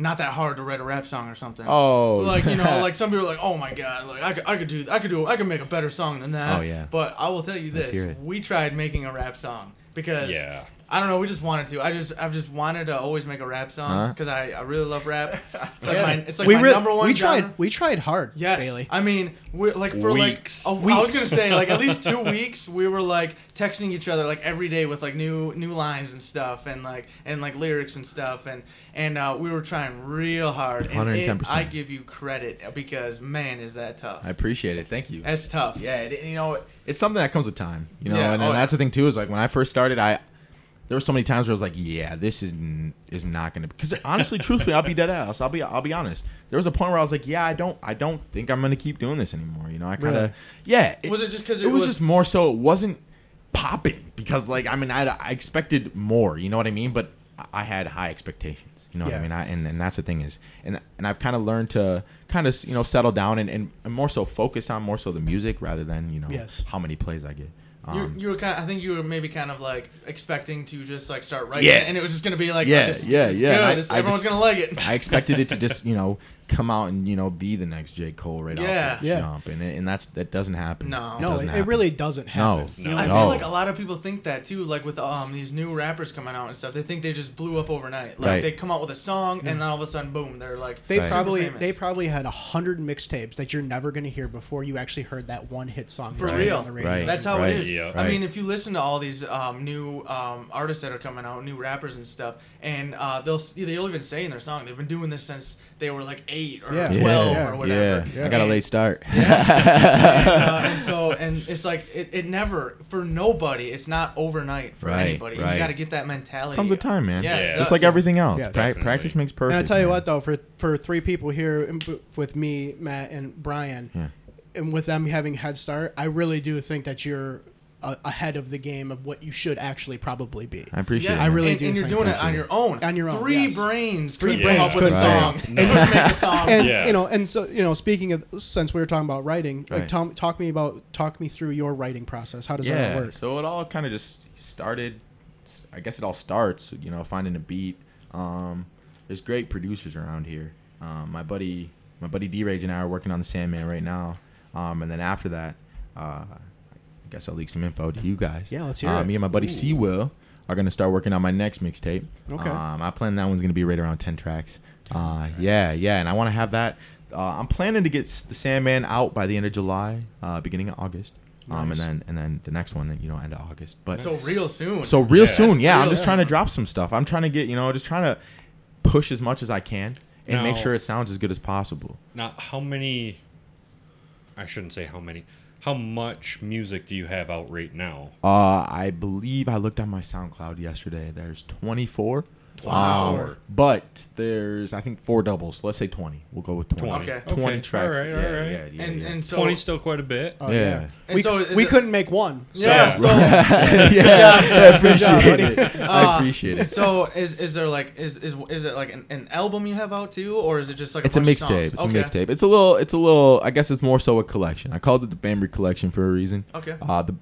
not that hard to write a rap song or something. Oh, like you know, like some people are like, "Oh my god, like I could, I could do, I could do, I could make a better song than that." Oh, yeah. But I will tell you Let's this: hear it. we tried making a rap song because Yeah. I don't know, we just wanted to. I just, I've just wanted to always make a rap song Huh? because I, I really love rap. It's like Yeah. my, it's like we my re- number one. We tried. genre. We tried hard. Yes, Bailey. I mean, we're like for like Weeks. like a, I was gonna say like at least two weeks. We were like texting each other like every day with like new new lines and stuff and like and like lyrics and stuff and and uh, we were trying real hard. 110%. I give you credit because man, is that tough. I appreciate it. Thank you. That's tough. Yeah, it, you know, it's something that comes with time. You know, Yeah, and, oh, and that's yeah. the thing too. Is like when I first started, I there were so many times where I was like, yeah, this is n- is not gonna. Because honestly, truthfully, I'll be dead ass. I'll be I'll be honest. There was a point where I was like, yeah, I don't I don't think I'm gonna keep doing this anymore. You know, I kind of Really? yeah. Was it just 'cause it, it was, was- just more so? It wasn't popping because like I mean I, I expected more. You know what I mean? But I- I had high expectations. You know what Yeah. I mean? I, and and that's the thing is, and and I've kind of learned to kind of you know settle down and, and, and more so focus on more so the music rather than you know Yes. how many plays I get. You, Um, you were kind. Of, I think you were maybe kind of like expecting to just like start writing, Yeah. and it was just gonna be like, Yeah, oh, this, yeah, yeah, Good. I- This- I everyone's just- gonna like it. I expected it to just you know come out and you know be the next J Cole right Yeah. off the Yeah. jump, and it, and that's that doesn't happen. No. no, doesn't it, it happen. really doesn't happen. No. You know, I No. feel like a lot of people think that too, like with um these new rappers coming out and stuff. They think they just blew up overnight. Like Right. they come out with a song and then all of a sudden, boom, they're like They Right. probably super famous. they probably had a hundred mixtapes that you're never going to hear before you actually heard that one hit song For that's real. on the radio. Right. That's how Right. it is. Yeah. I mean, if you listen to all these um, new um, artists that are coming out, new rappers and stuff, and uh, they'll they'll even say in their song they've been doing this since they were like eight or Yeah. twelve Yeah. or whatever. Yeah, I got a late start. and, uh, and so and it's like it, it never for nobody. It's not overnight for Right, anybody. You got to get that mentality. Comes with time, man. Yeah, it Yeah. Just does. like everything else. Yeah, Pra- practice makes perfect. And I tell you man. what, though, for for three people here with me, Matt, and Brian, Yeah. and with them having head start, I really do think that you're uh, ahead of the game of what you should actually probably be. I appreciate Yeah, it. I really and, do and you're doing it on your own. On your own, Three yes. brains. Three could brains come up with couldn't a song. Right. Couldn't make a song. And Yeah. you know, and so you know, speaking of since we were talking about writing, like Right. talk, talk me about talk me through your writing process. How does that yeah. all work? So it all kind of just started. I guess it all starts, you know, finding a beat. Um, there's great producers around here. Um, my buddy, my buddy D Rage and I are working on the Sandman right now. Um, and then after that, uh, I guess I'll leak some info to you guys. Yeah, let's hear uh, it. Me and my buddy Ooh. C Will are gonna start working on my next mixtape. Okay. Um, I plan that one's gonna be right around ten tracks. Uh, yeah, yeah, and I want to have that. Uh, I'm planning to get the Sandman out by the end of July, uh, beginning of August. Um, Nice. and then and then the next one, you know, end of August. But So real soon. so real Yeah. soon, yeah. I'm Real just trying to drop some stuff. I'm trying to get, you know, just trying to push as much as I can and make sure it sounds as good as possible. Now, how many? I shouldn't say how many. How much music do you have out right now? Uh, I believe I looked on my SoundCloud yesterday. There's 24. 24. Um, but there's I think four doubles. Let's say 20. We'll go with 20. 20. Okay. 20 Okay, tracks. all right, yeah, all right. yeah, yeah, and yeah. and so Twenty still quite a bit. Oh, Yeah. And we, so is we it- couldn't make one. So. yeah. So, yeah, I appreciate it. Uh, I appreciate it. So is is there like is is is it like an, an album you have out too, or is it just like It's a bunch of songs? mixtape. It's okay. a mixtape. It's a little. It's a little. I guess it's more so a collection. I called it the Bamry Collection for a reason. Okay. Uh, the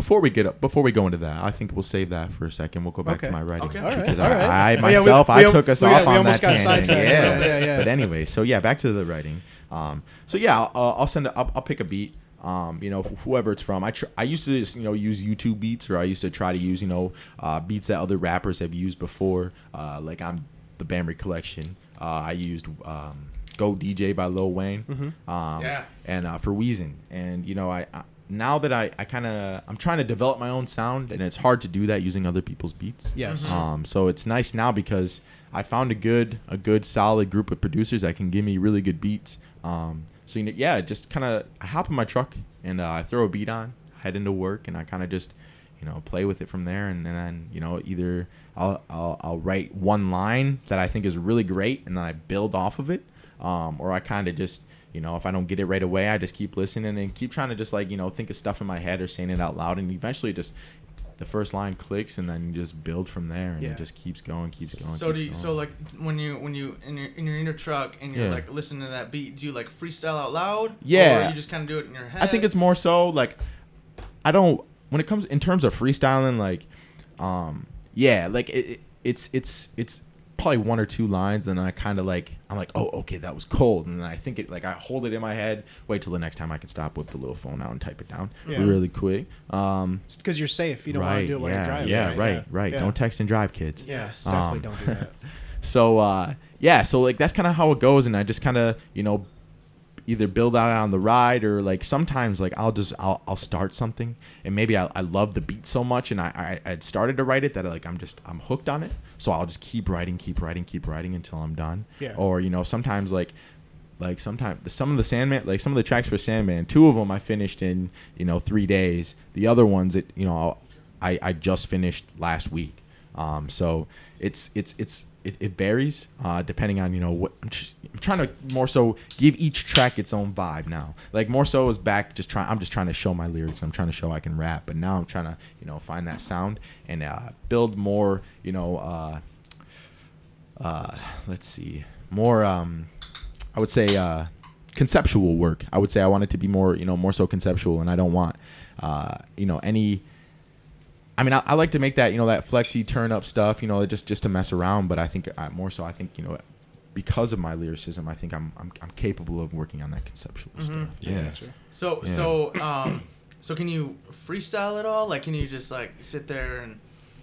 before we get up, before we go into that, I think we'll save that for a second. We'll go back Okay. to my writing Okay. All right, because all I. I yeah, we- myself, we I al- took us we- off we on that got tangent. Yeah. Yeah, yeah, yeah. But anyway, so yeah, back to the writing. Um, so yeah, I'll, I'll send. A, I'll, I'll pick a beat. um, you know, whoever it's from. I tr- I used to just, you know use YouTube beats, or I used to try to use you know uh, beats that other rappers have used before. Uh, like I'm the Bamry Collection. Uh, I used um, Go DJ by Lil Wayne. Um, Yeah. And uh, for Weezing, and you know I. I now that I, I kind of I'm trying to develop my own sound and it's hard to do that using other people's beats. Yes. Mm-hmm. Um, so it's nice now because I found a good a good solid group of producers that can give me really good beats. Um, so you know, yeah, just kind of I hop in my truck and uh, I throw a beat on, head into work, and I kind of just you know play with it from there. And, then you know either I'll, I'll I'll write one line that I think is really great, and then I build off of it, um, or I kind of just you know if I don't get it right away, I just keep listening and keep trying to just like you know think of stuff in my head or saying it out loud, and eventually just the first line clicks and then you just build from there and Yeah. it just keeps going keeps going So keeps do you, going. so like when you when you in your in your inner truck and you're Yeah. like listening to that beat, do you like freestyle out loud? Yeah. Or you just kind of do it in your head. I think it's more so like I don't when it comes in terms of freestyling like um yeah like it, it, it's it's it's probably one or two lines and I kind of like I'm like oh okay that was cold and then I think it like I hold it in my head wait till the next time I can stop whip the little phone out and type it down Yeah. really quick um because you're safe. You don't want to do it while yeah you're driving. yeah right, right right, Yeah. don't text and drive kids Yes. Definitely Um, don't do that. so uh yeah so like that's kind of how it goes and i just kind of you know either build out on the ride or like sometimes like i'll just i'll, I'll start something and maybe I, I love the beat so much and I, I i'd started to write it that like i'm just i'm hooked on it so i'll just keep writing keep writing keep writing until i'm done Yeah. or you know sometimes like like sometimes some of the Sandman, like some of the tracks for Sandman, two of them I finished in you know three days. The other ones, it you know, I I just finished last week. Um, so it's it's it's it, it varies uh, depending on you know what I'm, just, I'm trying to more so give each track its own vibe now. Like more so is back just trying. I'm just trying to show my lyrics. I'm trying to show I can rap. But now I'm trying to you know find that sound and uh, build more you know. Uh, uh, let's see, more, um, I would say, uh, conceptual work. I would say I want it to be more, you know, more so conceptual, and I don't want, uh, you know, any. I mean, I, I like to make that, you know, that flexy turn up stuff, you know, just just to mess around. But I think uh, more so, I think, you know, because of my lyricism, I think I'm I'm, I'm capable of working on that conceptual Mhm. stuff. Yeah. So Yeah. so um so can you freestyle at all? Like can you just like sit there and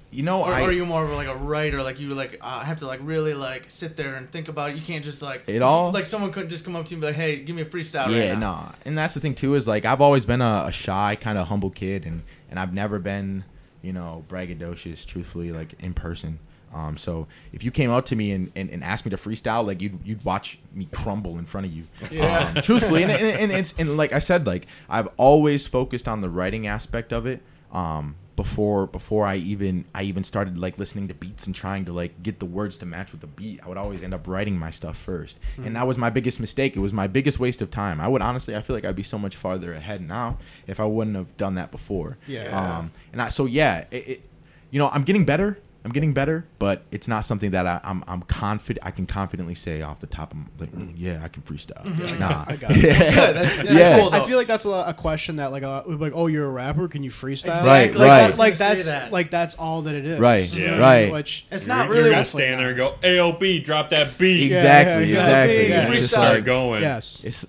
You know, or, I, or are you more of like a writer? Like you like uh, have to like really like sit there and think about it. You can't just like It all- like someone couldn't just come up to you and be like, hey, give me a freestyle. yeah, right now. no, and that's the thing too is like I've always been a, a shy kind of humble kid, and and I've never been, you know, braggadocious. Truthfully, like in person. Um, so if you came up to me and, and, and asked me to freestyle, like you'd you'd watch me crumble in front of you. Yeah. Um, truthfully, and, and, and it's and like I said, like I've always focused on the writing aspect of it. Um, before before I even I even started like listening to beats and trying to like get the words to match with the beat, I would always end up writing my stuff first, and that was my biggest mistake. It was my biggest waste of time. I would honestly, I feel like I'd be so much farther ahead now if I wouldn't have done that before. Yeah. Um, and I, so yeah, it, it, you know, I'm getting better. I'm getting better, but it's not something that I, I'm I'm confident I can confidently say off the top of like "Mm, yeah I can freestyle. Nah, I got it. Yeah. That's. That's- that's yeah. cool, I feel like that's a, lot- a question that like a like oh you're a rapper can you freestyle Right, like, right. that- like I was gonna that's that. like that's all that it is Right, Yeah. right. which It's You're- not you're really gonna definitely stand there and go, "AOB, drop that beat." Exactly, yeah, exactly. yeah. It's Just just start like going. yes it's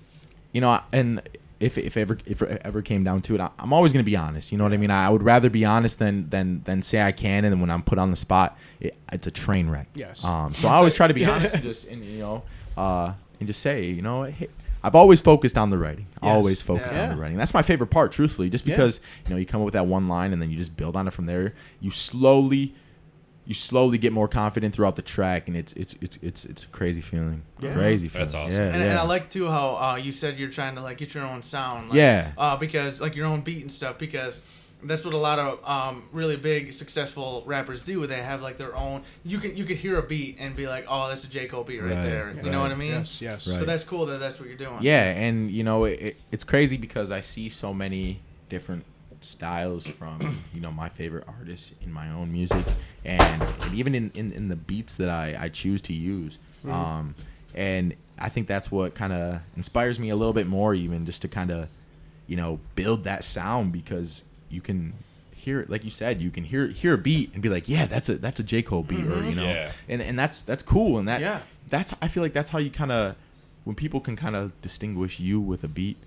you know and if if ever if it ever came down to it I, i'm always going to be honest you know what i mean i would rather be honest than than than say i can and then when i'm put on the spot it, it's a train wreck Yes. um so i always try to be honest and just and you know uh and just say you know hey, I've always focused on the writing. Yes. Always focused Yeah. on the writing. That's my favorite part, truthfully. Just Yeah. because you know you come up with that one line and then you just build on it from there. You slowly, you slowly get more confident throughout the track, and it's it's it's it's it's a crazy feeling. Yeah. Crazy feeling. That's awesome. Yeah, And, yeah. and I like too how uh, you said you're trying to like get your own sound. Like, Yeah. Uh, because like your own beat and stuff. Because that's what a lot of um, really big successful rappers do. They have like their own. You can you could hear a beat and be like, oh, that's a J Cole beat right, Right, there. You know what I mean? yes yes Right. So that's cool that that's what you're doing. Yeah, and you know it, it, it's crazy because I see so many different styles from you know my favorite artists in my own music, and, and even in, in, in the beats that I, I choose to use. Um, and I think that's what kind of inspires me a little bit more, even just to kind of you know build that sound because you can hear it like you said you can hear hear a beat and be like yeah that's a that's a J Cole beat or you know Yeah. and and that's that's cool and that Yeah. that's I feel like that's how you kind of when people can kind of distinguish you with a beat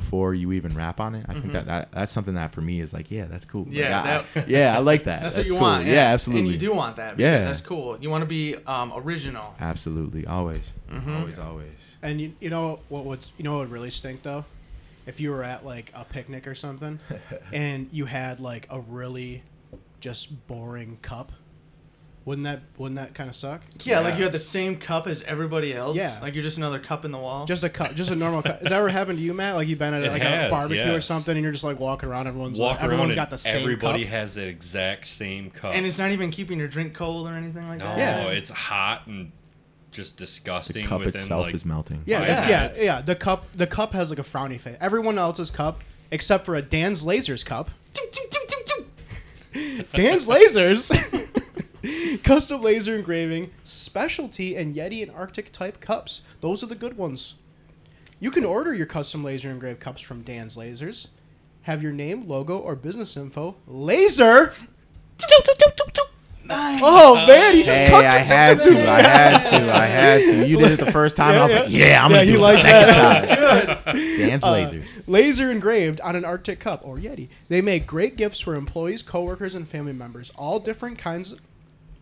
before you even rap on it. I think that, that that's something that for me is like, yeah, that's cool. Like, Mm-hmm. Yeah, I- I- yeah, I like that. That's, That's, what you cool. want. Yeah, absolutely. And you do want that. Because Yeah. That's cool. You want to be um, original. Absolutely, always, Mhm. always, always. And you, you know what would you know what would really stink though? If you were at like a picnic or something and you had like a really just boring cup. Wouldn't that wouldn't that kind of suck? Yeah, like you have the same cup as everybody else. Yeah. Like you're just another cup in the wall. Just a cup, just a normal cup. Has that ever happened to you, Matt? Like you've been at It like has, a barbecue or yes. something, and you're just like walking around. Everyone's Walk like, around everyone's and got the same everybody cup. has the exact same cup. and it's not even keeping your drink cold or anything like no, that. Yeah. it's hot and just disgusting. The cup within, itself like, is melting. Yeah, five that- yeah, minutes. yeah. The cup, the cup has like a frowny face. Everyone else's cup, except for a Danz Lazers cup. Danz Lazers, custom laser engraving, specialty, and Yeti and RTIC type cups. Those are the good ones. You can order your custom laser engraved cups from Danz Lazers. Have your name, logo, or business info. Laser. Nice. Oh man, he just Hey, cooked I had to. I had to. I had to. You did it the first time. and I was like, yeah, I'm Yeah, gonna he do it the second that. time. Dance Uh, lasers. laser engraved on an RTIC cup or Yeti. They make great gifts for employees, coworkers, and family members. All different kinds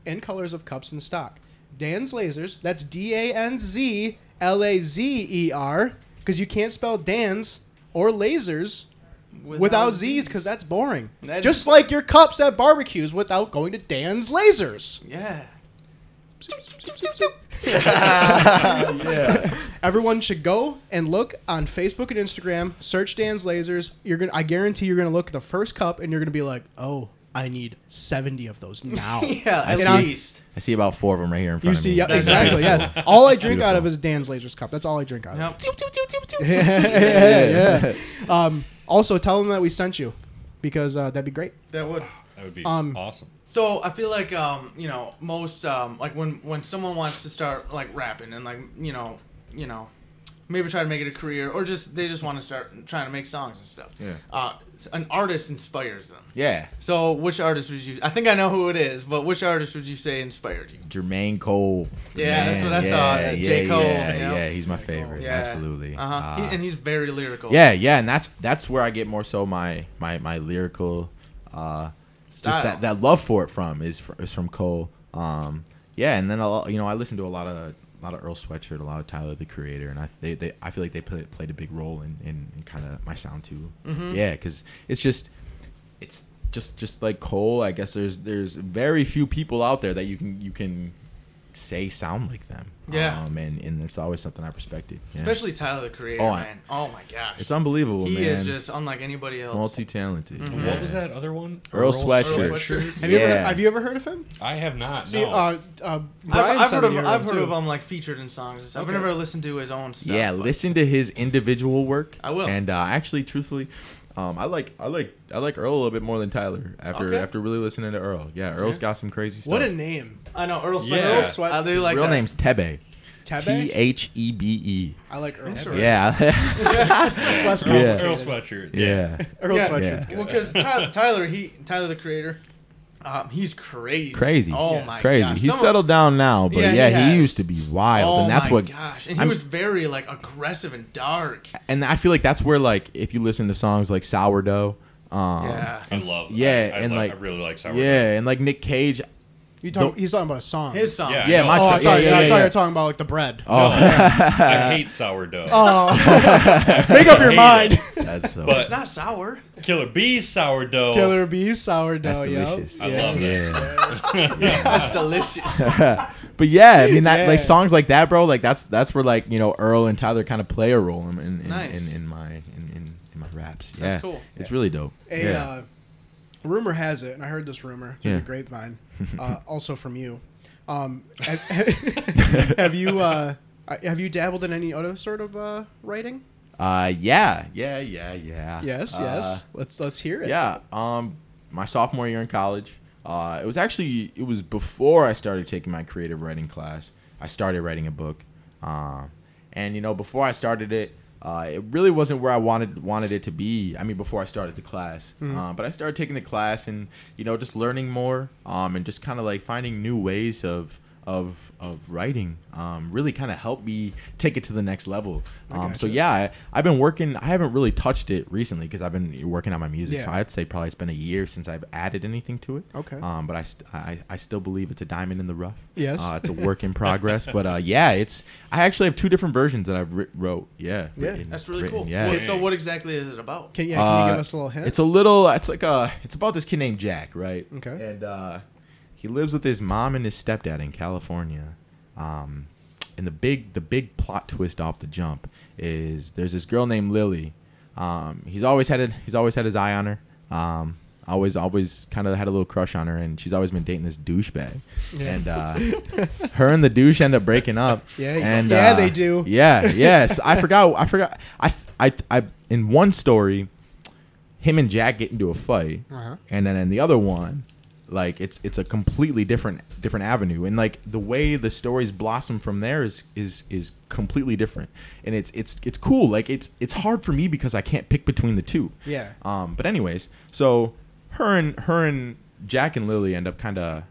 and colors of cups in stock. Danz Lazers. That's D A N Z L A Z E R. Because you can't spell Dan's or lasers without, Z's because that's boring. That Just is- like your cups at barbecues without going to Danz Lazers. Yeah. yeah. Everyone should go and look on Facebook and Instagram. Search Danz Lazers. You're gonna. I guarantee you're gonna look at the first cup and you're gonna be like, "Oh, I need 70 of those now." Yeah, at And I'm- least. I see about four of them right here in You front see, of me. yeah, That's exactly. Yes. All I drink out of is Danz Lazers cup. That's all I drink out of. Yep. yeah, yeah. Um, also, tell them that we sent you, because uh, that'd be great. That would. That would be Um, awesome. So I feel like um, you know, most um, like when when someone wants to start like rapping and like you know, you know, maybe try to make it a career or just they just want to start trying to make songs and stuff. Yeah. Uh, an artist inspires them. Yeah. So which artist would you? I think I know who it is, but which artist would you say inspired you? Jermaine Cole. the Yeah, that's what I yeah, thought. Yeah, J. Cole, Yeah, you know? yeah, he's my favorite. Yeah. Absolutely. Uh-huh. Uh, He- and he's very lyrical. yeah, yeah, and that's that's where I get more so my my my lyrical, uh, just Style. that that love for it from is fr- is from Cole. Um, yeah, and then a lot, you know I listen to a lot of a lot of Earl Sweatshirt, a lot of Tyler the Creator, and I they, they I feel like they play, played a big role in in, in kind of my sound too. Mhm. Yeah, because it's just it's just just like Cole. I guess there's there's very few people out there that you can you can say sound like them. Yeah. um, and and it's always something I respected. Yeah. Especially Tyler the Creator, Oh, I- man. Oh my gosh. it's unbelievable, he man. is just unlike anybody else. multi talented. Mhm. What was that other one? Earl Sweatshirt. Earl Sweatshirt? Sweatshirt. Have you ever Yeah. have you ever heard of him? I have not. See, no. uh, uh, I've, I've heard of you I've heard too. of him like featured in songs. and stuff. I've Okay. never listened to his own stuff. Yeah, but- listen to his individual work. I will. And uh, actually, truthfully, um, I like I like I like Earl a little bit more than Tyler after Okay. after really listening to Earl. Yeah, Earl's Yeah. got some crazy stuff. What a name, I know Earl Sweatshirt. Yeah. Earl Sweat- I do His like real that. name's Thebe. T Thebe. H E B E. I like Earl. Sure. Yeah. less Earl, Yeah. Earl Sweatshirt. yeah. Earl Yeah. Sweatshirt's Yeah. good. Well, because Tyler, Tyler, he Tyler the Creator, um, he's crazy. Crazy. Oh Yes. my Crazy. gosh. He's Some of- settled down now, but Yeah, yeah, he he, used to be wild, Oh and that's my what. gosh, and he I'm- was very like aggressive and dark. And I feel like that's where like if you listen to songs like Sourdough, um, Yeah. I love. Yeah, I, I and li- like- I really like sourdough. yeah, and like Nick Cage. You talk, The- he's talking about a song. His song. Yeah, Yeah, I my oh, I thought, yeah, I yeah, thought you yeah. were talking about like the bread. Oh, I hate sourdough. Oh, make up your hate mind. it. that's so. But- It's not sour. Killa B's sourdough. Killa B's sourdough. That's yo. delicious. I love yeah. That's delicious. but yeah, I mean that Yeah. like songs like that, bro. Like that's that's where like you know Earl and Tyler kind of play a role in in, in, Nice. in, in my in, in, in my raps. Yeah, That's yeah, cool. It's really dope. A yeah. uh, rumor has it, and I heard this rumor through Yeah. the grapevine, uh, also from you. Um, have, have you uh, have you dabbled in any other sort of uh, writing? Uh, yeah, yeah, yeah, yeah. Yes, Uh, yes. Let's let's hear it. Yeah. Um, my sophomore year in college. Uh, it was actually it was before I started taking my creative writing class. I started writing a book, um, and you know before I started it, uh, it really wasn't where I wanted wanted it to be. I mean, before I started the class, um, but I started taking the class and you know just learning more, um, and just kind of like finding new ways of of of writing um, really kind of helped me take it to the next level. Um, so yeah, I, I've been working. I haven't really touched it recently because I've been working on my music. So I'd say probably it's been a year since I've added anything to it. Okay. Um, but I, st- I I still believe it's a diamond in the rough. Yes. Uh, it's a work in progress. But uh, yeah, it's I actually have two different versions that I've writ- wrote. Yeah. Yeah. written- That's really written, cool. Yeah. Well, so what exactly is it about? Can, yeah, can you give Uh, us a little hint? It's a little. It's like a. It's about this kid named Jack, right? Okay. And uh, he lives with his mom and his stepdad in California. Um, and the big, the big plot twist off the jump is there's this girl named Lily. Um, he's always had it. He's always had his eye on her. Um, always, always kind of had a little crush on her, and she's always been dating this douchebag. Yeah. And uh, her and the douche end up breaking up. Yeah, and yeah, uh, they do. Yeah, yes. I forgot. I forgot. I, I, I. In one story, him and Jack get into a fight, Uh-huh. and then in the other one, like it's it's a completely different different avenue, and like the way the stories blossom from there is is is completely different, and it's it's it's cool. Like it's it's hard for me because I can't pick between the two. Yeah. Um. But anyways, so her and her and Jack and Lily end up kind of.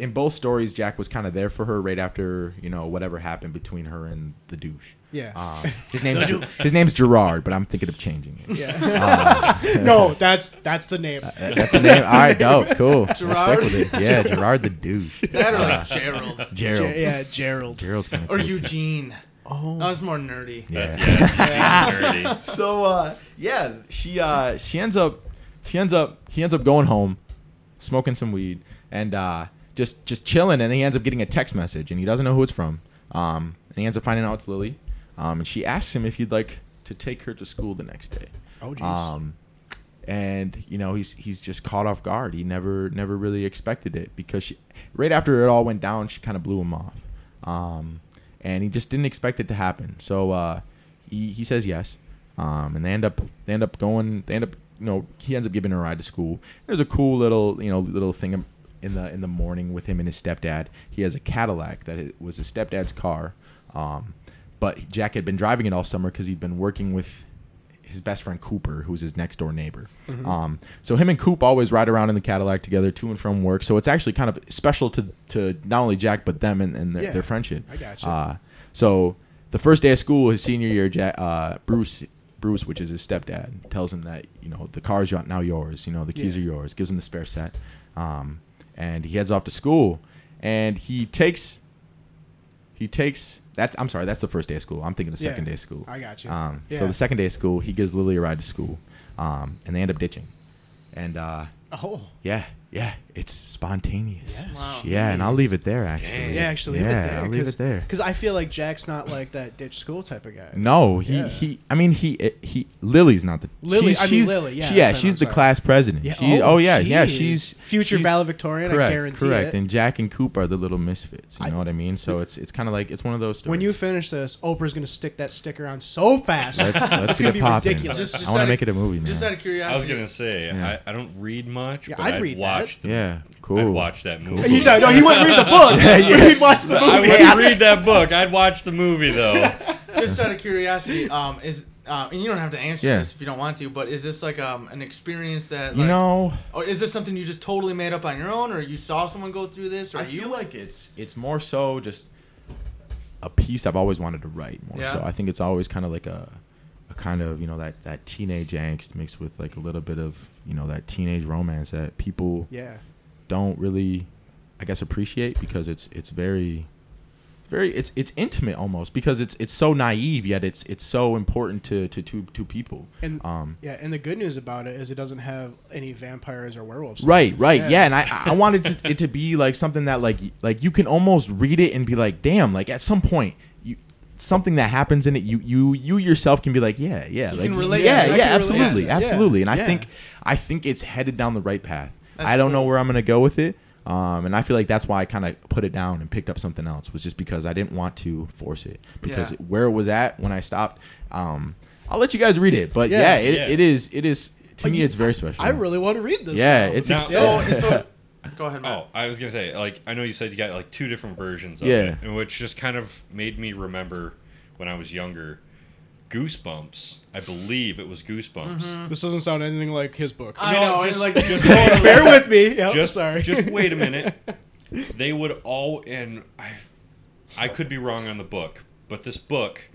In both stories, Jack was kind of there for her right after you know whatever happened between her and the douche. Yeah. Um, his name's his name's Gerard, but I'm thinking of changing it. Yeah. no, that's that's the name. Uh, That's the name. All right, dope, cool. We'll Gerard? stick with it. Yeah, Gerard the douche. That or Uh, like Gerald Gerald. Ge- yeah, Gerald. Gerald's gonna. or cool too. Eugene. Oh. That was more nerdy. Yeah. Yeah, nerdy. so uh, yeah, she uh, she ends up she ends up he ends up going home, smoking some weed, and uh, just just chilling. And he ends up getting a text message, and he doesn't know who it's from. Um, and he ends up finding out it's Lily. Um, and she asks him if he'd like to take her to school the next day. Oh, jeez. Um, and you know he's he's just caught off guard. He never never really expected it because she, right after it all went down, she kind of blew him off. Um, and he just didn't expect it to happen. So uh, he he says yes. Um, and they end up they end up going. They end up you know he ends up giving her a ride to school. There's a cool little you know little thing in the in the morning with him and his stepdad. He has a Cadillac that was his stepdad's car. Um, but Jack had been driving it all summer because he'd been working with his best friend Cooper, who's his next door neighbor. Um, so him and Coop always ride around in the Cadillac together to and from work. So it's actually kind of special to to not only Jack but them and, and their, Yeah, their friendship. I gotcha. Uh, so the first day of school, his senior year, Jack, uh, Bruce. Bruce, which is his stepdad, tells him that you know the car's now yours. You know the keys Yeah. are yours. Gives him the spare set, um, and he heads off to school. And he takes he takes that's I'm sorry, that's the first day of school. I'm thinking the Yeah, second day of school. I got you. Um, Yeah. So the second day of school, he gives Lily a ride to school, um, and they end up ditching. And uh, Oh. yeah, yeah, it's spontaneous. Yes. Wow. Yeah, and I'll leave it there. Actually, Dang. Yeah, actually, yeah, it there. I'll leave it there. Because I feel like Jack's not like that ditch school type of guy. No, he, Yeah. he. I mean, he eh, he. Lily's not the Lily- she's- I mean, she's- Lily, yeah, she- yeah, she's the sorry. class president. Yeah, She, oh, oh, yeah, yeah. She's future she's- valedictorian. Correct, I guarantee correct. it. And Jack and Coop are the little misfits. You I- know what I mean? So it's it's kind of like it's one of those stories. when you finish this, Oprah's gonna stick that sticker on so fast. let's let's it's get gonna it be popping. ridiculous. Just- I want to make it a movie. Just out of curiosity. I was gonna say I, I don't read much, but I'd I'd, read watch that. the yeah, cool. I'd watch that movie. you don't, no, he wouldn't read the book. Yeah, He'd watch the movie. I wouldn't read that book. I'd watch the movie though. just out of curiosity, um, is uh, and you don't have to answer Yeah. this if you don't want to, but is this like um an experience that You know, or is this something you just totally made up on your own, or you saw someone go through this, or I you feel like it's it's more so just a piece I've always wanted to write. More Yeah. so, I think it's always kind of like a, a kind of you know that that teenage angst mixed with like a little bit of you know that teenage romance that people Yeah. Don't really, I guess, appreciate because it's it's very, very it's it's intimate almost because it's it's so naive yet it's it's so important to to two two people. And Um, yeah, and the good news about it is it doesn't have any vampires or werewolves. Right, right, yeah, and I I wanted to, it to be like something that like like you can almost read it and be like, damn, like at some point you something that happens in it, you you you yourself can be like, yeah, yeah, You like, can relate yeah, to it. yeah, I absolutely, Yeah. absolutely, and I Yeah. think I think it's headed down the right path. That's I don't know where I'm gonna go with it. Um, and I feel like that's why I kind of put it down and picked up something else was just because I didn't want to force it because Yeah. where it was at when I stopped. Um, I'll let you guys read it, but Yeah. yeah, it, Yeah. it is it is to But me you- it's very special. I really want to read this. Yeah, now. it's Now- ex- so, yeah. so go ahead, Matt. Oh, I was gonna say, like, I know you said you got like two different versions of Yeah. it, and which just kind of made me remember when I was younger. Goosebumps, I believe it was Goosebumps. Mm-hmm. This doesn't sound anything like his book. I No, know, just- like just- Bear with me. Yep, just sorry. just wait a minute. they would all and I I could be wrong on the book, but this book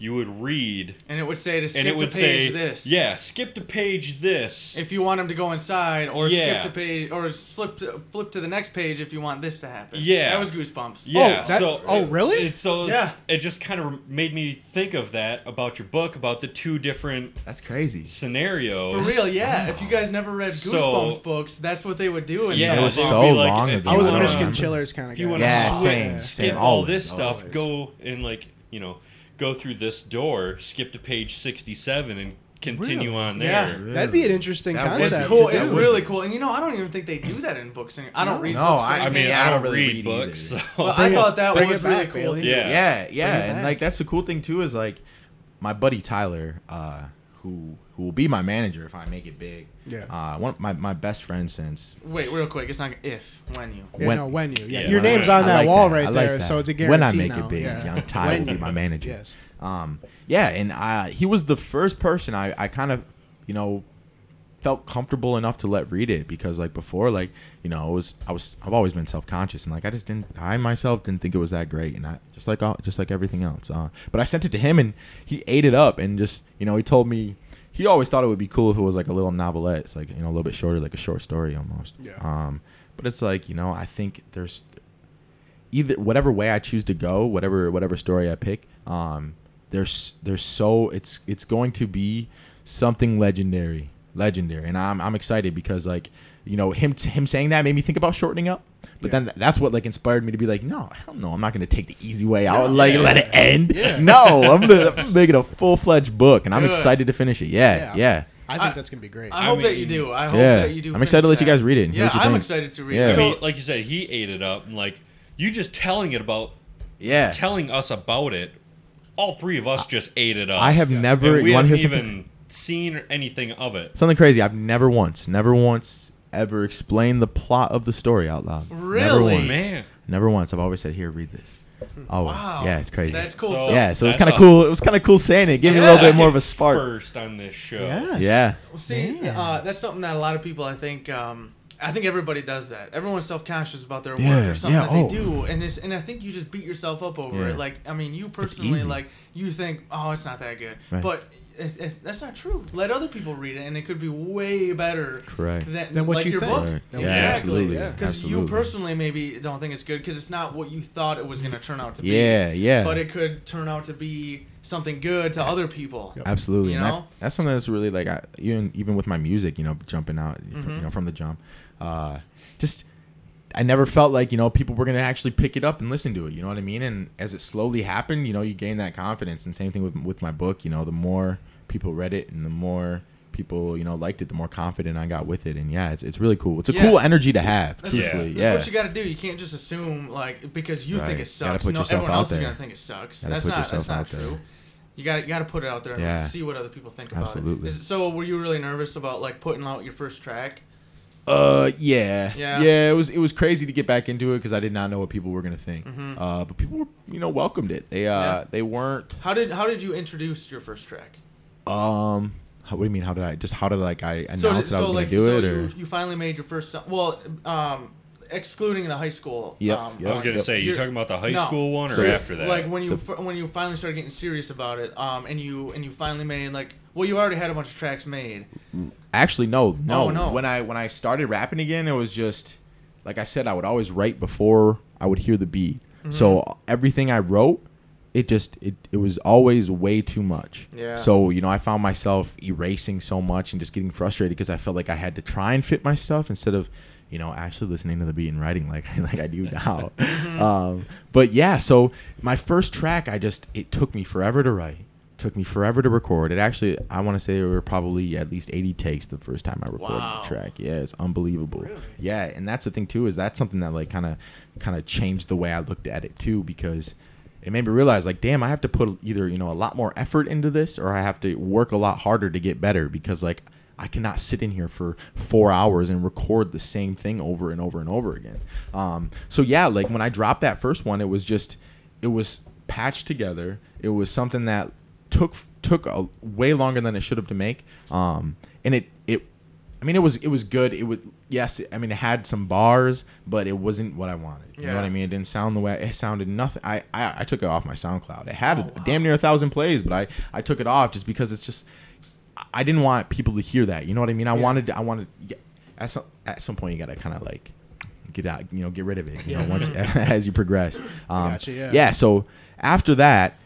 you would read And it would say to skip and it would to page say this. yeah, skip to page this. If you want him to go inside, or Yeah. skip to page, or flip to, flip to the next page if you want this to happen. Yeah. that was goosebumps. yeah, oh, that- so oh, really? It, so Yeah. it just kind of made me think of that about your book about the two different That's crazy. scenarios. For real, yeah. If you guys never read So- Goosebumps books, that's what they would do. In Yeah, some It was so like, long if ago. I was a Michigan Chillers kind of If you want to Yeah, switch, same, skip same, all always, this stuff, always. go and like you know, go through this door, skip to page sixty-seven, and continue Really? on Yeah. there. That'd be an interesting That would It's concept. cool. It's really cool. And you know, I don't even think they do that in books. Anymore. I don't No. read No, books. or I- I mean, Yeah, I I don't don't really read read books, so Well, I thought that bring was really back, cool. Bailey. Yeah. Yeah, yeah, and back. like that's the cool thing too is like my buddy Tyler, uh, who who will be my manager if I make it big. Yeah. Uh, one my my best friend since Wait, real quick. It's not if when you. Yeah, when- no, when you. Yeah, Yeah, your when- name's on that like wall that. right like there, that. so it's a guarantee When I make now. it big, yeah. young Ty will be my manager. Yes. Um, yeah, and I, he was the first person I, I kind of, you know, felt comfortable enough to let read it because like before, like you know, I was I was I've always been self conscious and like I just didn't I myself didn't think it was that great and I just like all, just like everything else. Uh, but I sent it to him and he ate it up and just you know he told me he always thought it would be cool if it was like a little novelette. It's like you know a little bit shorter, like a short story almost. Yeah. Um, but it's like you know I think there's either whatever way I choose to go, whatever whatever story I pick, um, there's there's so it's it's going to be something legendary, legendary, and I'm I'm excited because like you know him him saying that made me think about shortening up. But Yeah. then that's what like inspired me to be like, no, hell no, I'm not gonna take the easy way out, No, like yeah. let it end. Yeah. No, I'm gonna, I'm gonna make it a full fledged book, and I'm Good. excited to finish it. Yeah, Yeah. yeah. I think I- that's gonna be great. I, I hope that you do. I hope Yeah. that you do. I'm excited to let finish you guys read it Yeah, I'm think. excited to read Yeah. it. I So, like you said, he ate it up, and like you just telling it about, Yeah. telling us about it. All three of us just ate it up. I have And never. we You want to haven't hear something? even seen anything of it. Something crazy. I've never once, never once ever explained the plot of the story out loud. Never Really? once. Man, Never once. I've always said, "Here, read this." Always. Wow. Yeah, it's crazy. That's cool. So- yeah, so it's That's kind of cool. It was kind of cool saying it. Give me a little bit more of a spark. First on this show. Yes. Yeah. See, Yeah. uh, that's something that a lot of people, I think, um, I think everybody does that. Everyone's self conscious about their Yeah, work or something yeah, that oh. they do, and it's, and I think you just beat yourself up over Yeah. it. Like, I mean, you personally, like, you think, oh, it's not that good, Right. but it's, it's, that's not true. Let other people read it, and it could be way better Correct. than, Than what like you your think. book. Right. Yeah, Yeah, absolutely. yeah. Because you personally maybe don't think it's good because it's not what you thought it was going to turn out to be. Yeah, yeah. But it could turn out to be something good to other people. Yep. Absolutely. You and that- know? that's something that's really like I, even even with my music, you know, jumping out, from, Mhm. you know, from the jump, uh, just I never felt like you know people were gonna actually pick it up and listen to it. You know what I mean? And as it slowly happened, you know, you gain that confidence. And same thing with with my book. You know, the more people read it and the more people you know liked it, the more confident I got with it. And yeah, it's it's really cool. It's a Yeah. cool energy to have. That's, truthfully, that's yeah. what you got to do. You can't just assume like because you think Right. it You sucks. put no, yourself everyone out else is there. gonna think it sucks. Gotta that's not that's not out there. true. You got you got to put it out there and Yeah. see what other people think about Absolutely. it. Is, so were you really nervous about like putting out your first track? Uh, yeah, Yeah. yeah. It was it was crazy to get back into it because I did not know what people were gonna think. Mhm. Uh, but people were you know welcomed it. They uh Yeah. they weren't How did how did you introduce your first track? um. How, what do you mean? How did I just how did like I announce so, that I was gonna do so it you, or? you finally made your first. Well, um, excluding the high school. Yeah, Um, yep. I was gonna Yep. say, you You're- talking about the high No. school one or So- after that? Like when you The- fir- when you finally started getting serious about it, um, and you and you finally made like well, you already had a bunch of tracks made. Actually, no, no. Oh, no. When I when I started rapping again, it was just like I said. I would always write before I would hear the beat. Mm-hmm. So everything I wrote, it just it, it was always way too much. Yeah. So you know, I found myself erasing so much and just getting frustrated because I felt like I had to try and fit my stuff instead of you know actually listening to the beat and writing like like I do now. Mm-hmm. um, but yeah, so my first track, I just it took me forever to write. Took me forever to record. It actually, I want to say there were probably at least 80 takes the first time I recorded Wow. the track. Yeah, it's unbelievable. Really? Yeah, and that's the thing too is that's something that like kind of kind of changed the way I looked at it too because it made me realize like damn I have to put either you know a lot more effort into this or I have to work a lot harder to get better because like I cannot sit in here for four hours and record the same thing over and over and over again. Um, so yeah, like when I dropped that first one, it was just it was patched together. It was something that took took a way longer than it should have to make. Um, and it it I mean, it was it was good. It was yes. I mean, it had some bars, but it wasn't what I wanted. You know what I mean? It didn't sound the way it sounded. Nothing. I I, I took it off my SoundCloud. It had Oh, a, wow. damn near a thousand plays, but I I took it off just because it's just I didn't want people to hear that. You know what I mean? I Yeah. wanted I wanted yeah, at some at some point you gotta kind of like get out, you know, get rid of it. You know, once as you progress. Um, Gotcha, yeah. yeah. So after that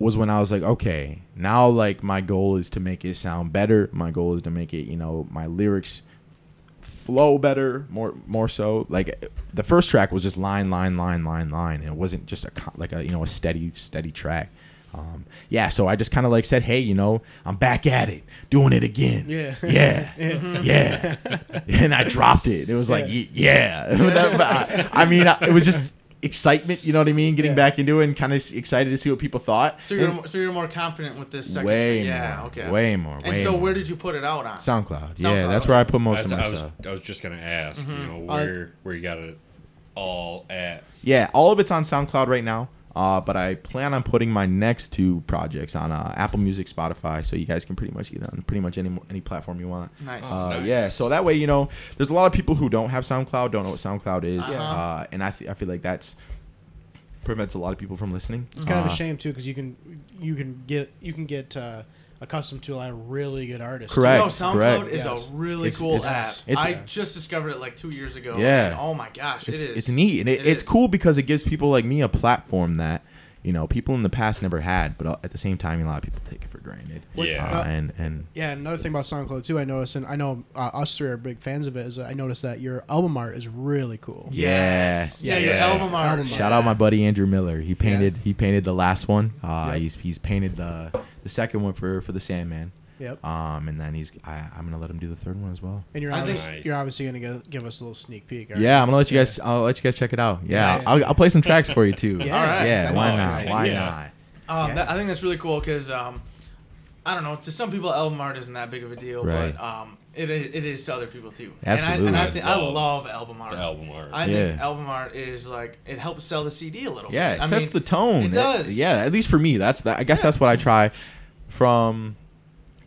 was when I was like, okay, now like my goal is to make it sound better. My goal is to make it, you know, my lyrics flow better, more more so. Like the first track was just line, line, line, line, line. And it wasn't just a like a you know a steady, steady track. Um, yeah, so I just kind of like said, hey, you know, I'm back at it, doing it again. Yeah. yeah, Yeah. and I dropped it. It was like, Yeah. yeah. I, I mean, it was just excitement. You know what I mean? Getting Yeah. back into it and kind of excited to see what people thought. So you're And more, so you're more confident with this second. way yeah, more, okay. way more. And way so more. where did you put it out on? SoundCloud. Yeah, SoundCloud, that's where I put most of my I was, stuff. I was just gonna ask, you know, Uh, where where you got it all at. Yeah, all of it's on SoundCloud right now. Uh, but I plan on putting my next two projects on uh, Apple Music, Spotify, so you guys can pretty much get on pretty much any any platform you want. Nice. Uh, Nice. Yeah, so that way you know, there's a lot of people who don't have SoundCloud, don't know what SoundCloud is, Uh-huh. uh, and I, th- I feel like that's prevents a lot of people from listening. It's kind of Uh, a shame too, because you can you can get you can get uh, accustomed to a lot of really good artists. Correct. No, SoundCloud correct. is Yes. a really It's- cool it's- app. it's- I just discovered it like two years ago. Yeah. and oh my gosh, it's it is. it's neat and it, It it's is. cool because it gives people like me a platform that you know people in the past never had, but uh, at the same time, a lot of people take it for granted. Yeah. Uh, and and Yeah, another thing about SoundCloud too, I noticed, and I know uh, us three are big fans of it. Is I noticed that your album art is really cool. yeah, Yeah, Yeah. your album art. Album art. Shout out my buddy Andrew Miller. He painted Yeah. he painted the last one. Uh, Yep. he's he's painted the the second one for for the Sandman. Yep. Um, and then he's I, I'm gonna let him do the third one as well. And you're I think- obviously, Nice. you're obviously gonna go, give us a little sneak peek. aren't Yeah. I'm gonna let you Yeah. guys. I'll let you guys check it out. Yeah, Nice. I'll, I'll play some tracks for you too. Yeah, Alright. yeah. Why not? Why Yeah. not? Um, that, I think that's really cool because um, I don't know. To some people, album art isn't that big of a deal, Right. but um, it, is- it is to other people too. Absolutely. And I, and I, I I love love album art. The album art. I think Yeah. album art is like it helps sell the CD a little. Yeah, bit. it I sets mean, the tone. It does. yeah, at least for me, that's that. I guess that's what I try from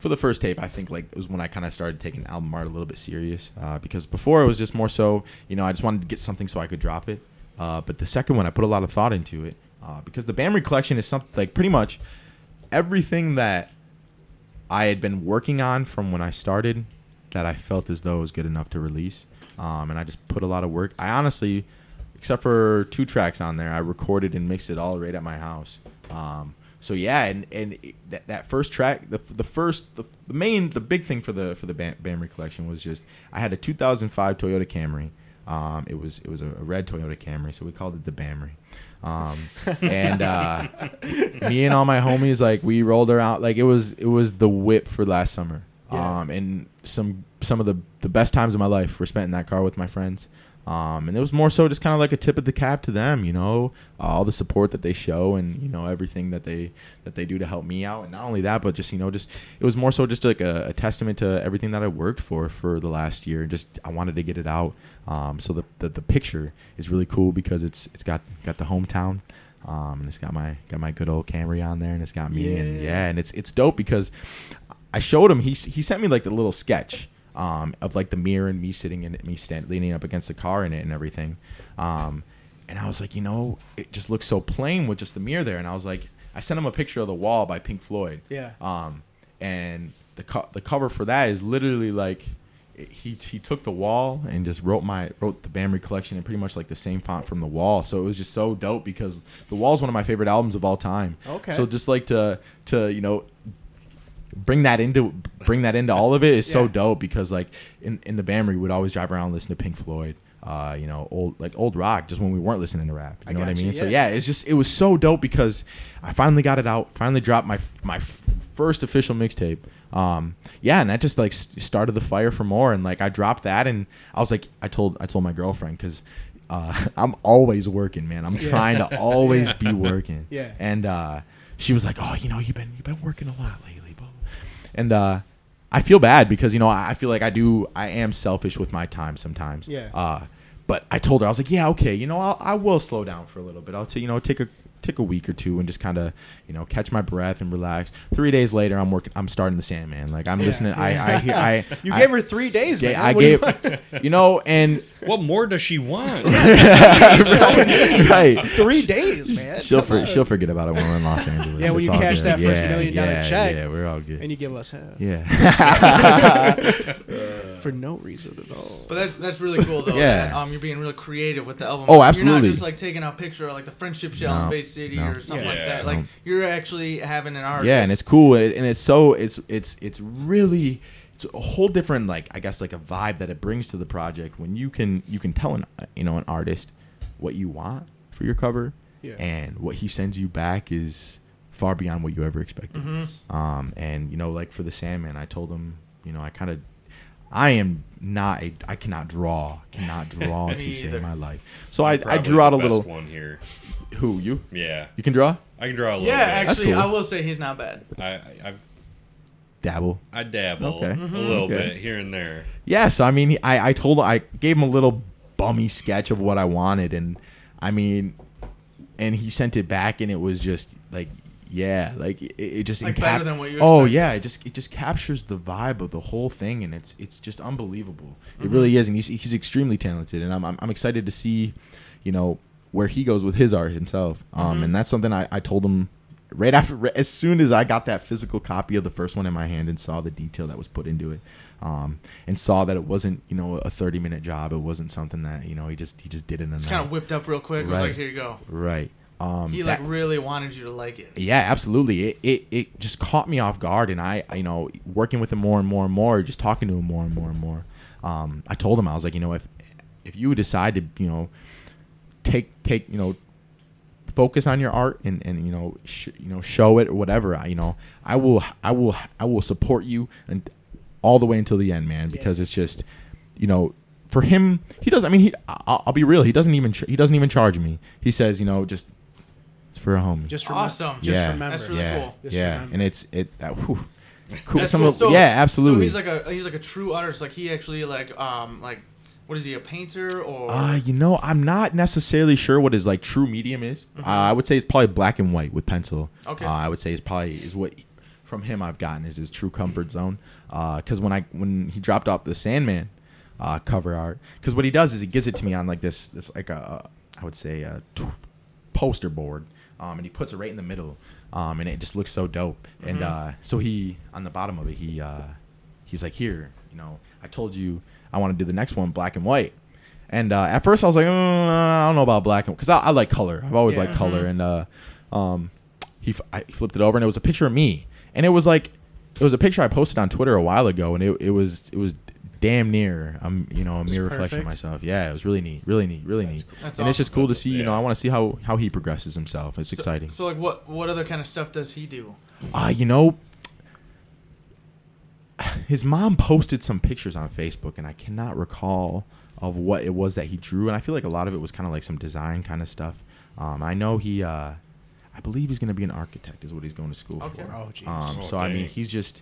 for the first tape. I think like it was when I kind of started taking album art a little bit serious uh, because before it was just more so you know I just wanted to get something so I could drop it. Uh, but the second one, I put a lot of thought into it uh, because the Bamry collection is something like pretty much everything that I had been working on from when I started that I felt as though was good enough to release. Um, and I just put a lot of work. I honestly, except for two tracks on there, I recorded and mixed it all right at my house. Um, so yeah, and and it- that, that first track, the the first, the, the main, the big thing for the for the Bam- Bamry collection was just I had a 2005 Toyota Camry. Um, it was it was a, a red Toyota Camry, so we called it the Bamry. Um, and uh, me and all my homies like we rolled around like it was it was the whip for last summer. Yeah. Um, and some some of the the best times of my life were spent in that car with my friends. Um, and it was more so just kind of like a tip of the cap to them, you know, uh, all the support that they show and you know everything that they that they do to help me out. And not only that, but just you know, just it was more so just like a, a testament to everything that I worked for for the last year. and Just I wanted to get it out. Um, so the, the the picture is really cool because it's it's got got the hometown. Um, and it's got my got my good old Camry on there, and it's got me, and Yeah. yeah, and it's it's dope because I showed him. He he sent me like the little sketch um, of like the mirror and me sitting in it, me stand, leaning up against the car in it and everything. Um, and I was like, you know, it just looks so plain with just the mirror there. And I was like, I sent him a picture of the wall by Pink Floyd. Yeah. Um, and the co- the cover for that is literally like he he took the wall and just wrote my wrote the Bamry collection in pretty much like the same font from the wall. So it was just so dope because the wall is one of my favorite albums of all time. Okay. So just like to to you know bring that into bring that into all of it is so dope because like in in the Bamry we would always drive around listening to Pink Floyd. Uh, you know, old like old rock, just when we weren't listening to rap. You I know what I got you, mean? So yeah. yeah, it's just it was so dope because I finally got it out. Finally dropped my my f- first official mixtape. Um, yeah, and that just like started the fire for more. And like I dropped that, and I was like, I told I told my girlfriend because uh, I'm always working, man. I'm Yeah. trying to always be working. Yeah. And uh, she was like, Oh, you know, you've been you've been working a lot lately, blah. blah." And uh, I feel bad because you know I feel like I do I am selfish with my time sometimes. Yeah. Uh, but I told her I was like, yeah, okay, you know, I'll, I will slow down for a little bit. I'll t- you know take a take a week or two and just kind of you know catch my breath and relax. Three days later, I'm working. I'm starting the Sandman. Like I'm listening. I I hear. I You I, gave her three days, Yeah, man. I What do you gave. You know, and What more does she want? right. three days, man. She'll for, she'll forget about it when we're in Los Angeles. Yeah, when It's you cash good. that first Yeah, million dollar yeah, check. Yeah, we're all good. and you give us half yeah. for no reason at all. But that's that's really cool though. Yeah. That, um, you're being really creative with the album. Oh, absolutely. You're not just like taking a picture of like the friendship shell in No, Bay City no. or something Yeah. like that. Like No. you're actually having an artist. yeah, and it's cool, and, it- and it's so it's it's it's really it's a whole different like I guess like a vibe that it brings to the project when you can you can tell an you know an artist what you want for your cover, Yeah. and what he sends you back is far beyond what you ever expected. Mhm. Um, and you know, like for the Sandman, I told him, you know, I kind of, I am not a, I cannot draw, cannot draw Me to save my life. So I, I drew out the a best little. one here. Who you? Yeah, You can draw? I can draw a little Yeah, bit. actually, cool. I will say he's not bad. I, I, I, Dabble. I dabble Okay. a Mm-hmm. little Okay. bit here and there. Yes, I mean, I, I told, I gave him a little bummy sketch of what I wanted, and I mean, and he sent it back, and it was just like, yeah, like it, it just Like encap- better than what you Oh expected. yeah, it just it just captures the vibe of the whole thing, and it's it's just unbelievable. It Mm-hmm. really is, and he's he's extremely talented, and I'm I'm, I'm excited to see, you know, where he goes with his art himself. Um, Mhm. and that's something I, I told him right after as soon as I got that physical copy of the first one in my hand and saw the detail that was put into it. Um, and saw that it wasn't, you know, a 30 minute job. It wasn't something that, you know, he just he just did it in a It's kind of whipped up real quick. It was Right. like, here you go. Right. Um, He like that- really wanted you to like it. yeah, absolutely. It, it it just caught me off guard, and I, I, you know, working with him more and more and more, just talking to him more and more and more. Um, I told him I was like, you know, if if you decide to, you know, take take you know, focus on your art and and you know, sh- you know, show it or whatever. I, you know, I will I will I will support you and all the way until the end, man, because it's just, you know. For him, he does. I mean, he. I'll, I'll be real. He doesn't even. Ch- he doesn't even charge me. He says, you know, just it's for a homie. Just remember, Awesome. Just Yeah. remember. That's really yeah, cool. Just yeah, remember. and it's it. Uh, whew. cool. Some cool. of- So- yeah, absolutely. So he's like a he's like a true artist. Like he actually like um like what is he a painter or uh, you know, I'm not necessarily sure what his like true medium is. Uh, I would say it's probably black and white with pencil. Mm-hmm. Okay. Uh, I would say it's probably is what from him I've gotten is his true comfort zone. Because when I when he dropped off the Sandman uh, cover art, because what he does is he gives it to me on like this this like a I would say a t- poster board, um, and he puts it right in the middle, um, and it just looks so dope. And Mhm. uh, so he on the bottom of it he uh, he's like here, you know, I told you I want to do the next one black and white. And uh, at first I was like, mm, I don't know about black and because I, I like color. I've always Yeah. liked color. Mhm. And uh, um, he, f- I flipped it over and it was a picture of me. And it was like, it was a picture I posted on Twitter a while ago, and it, it was it was damn near I'm you know a Just mere reflection of myself. Yeah, it was really neat, really neat, really neat. That's and it's just awesome. cool to That's- see. You know. I want to see how how he progresses himself. It's So- exciting. So like what what other kind of stuff does he do? Uh, you know, his mom posted some pictures on Facebook, and I cannot recall of what it was that he drew. And I feel like a lot of it was kind of like some design kind of stuff. Um, I know he, uh, I believe he's going to be an architect, is what he's going to school Okay. for. Oh, jeez. Um, so I mean, he's just.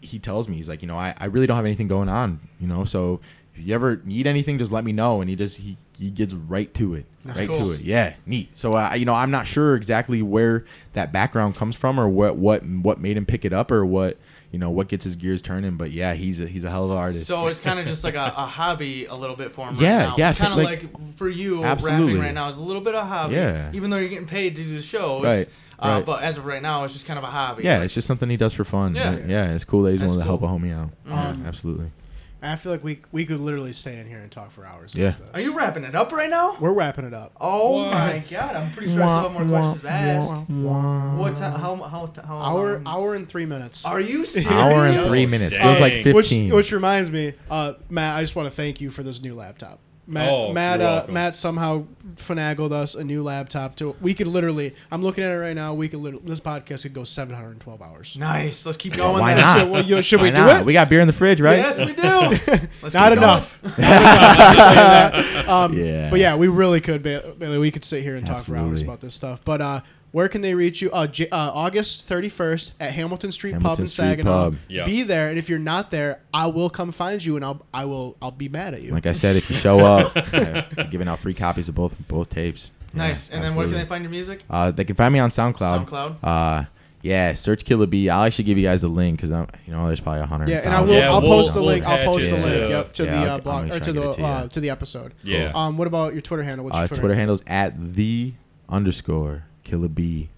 He tells me he's like, you know, I, I really don't have anything going on, you know. So if you ever need anything, just let me know. And he just he he gets right to it, That's right cool. to it. Yeah, neat. So uh, you know, I'm not sure exactly where that background comes from, or what what what made him pick it up, or what you know what gets his gears turning. But yeah, he's a he's a hell of an artist. So it's kind of just like a, a hobby a little bit for him. Yeah, right yeah, Kind of like- like, for you, Absolutely. rapping right now is a little bit of a hobby. Yeah. Even though you're getting paid to do the show. Right, Uh, right. But as of right now, it's just kind of a hobby. yeah, Like, it's just something he does for fun. Yeah. Yeah, it's cool that he's willing to help a homie out. Mhm. Yeah, absolutely. I feel like we we could literally stay in here and talk for hours. Yeah. this. Are you wrapping it up right now? We're wrapping it up. Oh What? my god, I'm pretty sure I still have more questions to ask. What time? How how how Hour long? hour and three minutes. Are you serious? Hour and three minutes feels like Dang. Which, fifteen. which reminds me, uh, Matt, I just want to thank you for this new laptop. Matt, Oh, Matt, uh. Matt somehow finagled us a new laptop. To we could literally, I'm looking at it right now. We could literally, this podcast could go 712 hours. Nice. Let's keep going. Why then. not? Should, well, you know, should Why we do not? it? We got beer in the fridge, right? Yes, we do. Let's Not enough. um, Yeah. But yeah, we really could. Bailey, we could sit here and talk for hours about this stuff. But uh, where can they reach you? Uh, J- uh, August 31st at Hamilton Street Pub Hamilton in Street Saginaw. Pub. Yeah. Be there, and if you're not there, I will come find you, and I'll I will I'll be mad at you. Like I said, if you show up, we're giving out free copies of both both tapes. Nice. Yeah, and then where can absolutely. they find your music? Uh, they can find me on SoundCloud. SoundCloud. Uh, yeah, search Killa B. I'll actually give you guys the link because you know there's probably a hundred. Yeah, and I will. Yeah, I'll we'll- post the we'll link. I'll attach post the it link. to- Yep, to Yeah, the I'll- uh, I'll blog make or sure to I the get it to you. uh, to the episode. Yeah. Um, what about your Twitter handle? What's your Uh, Twitter, Twitter handle is at the underscore Killa B.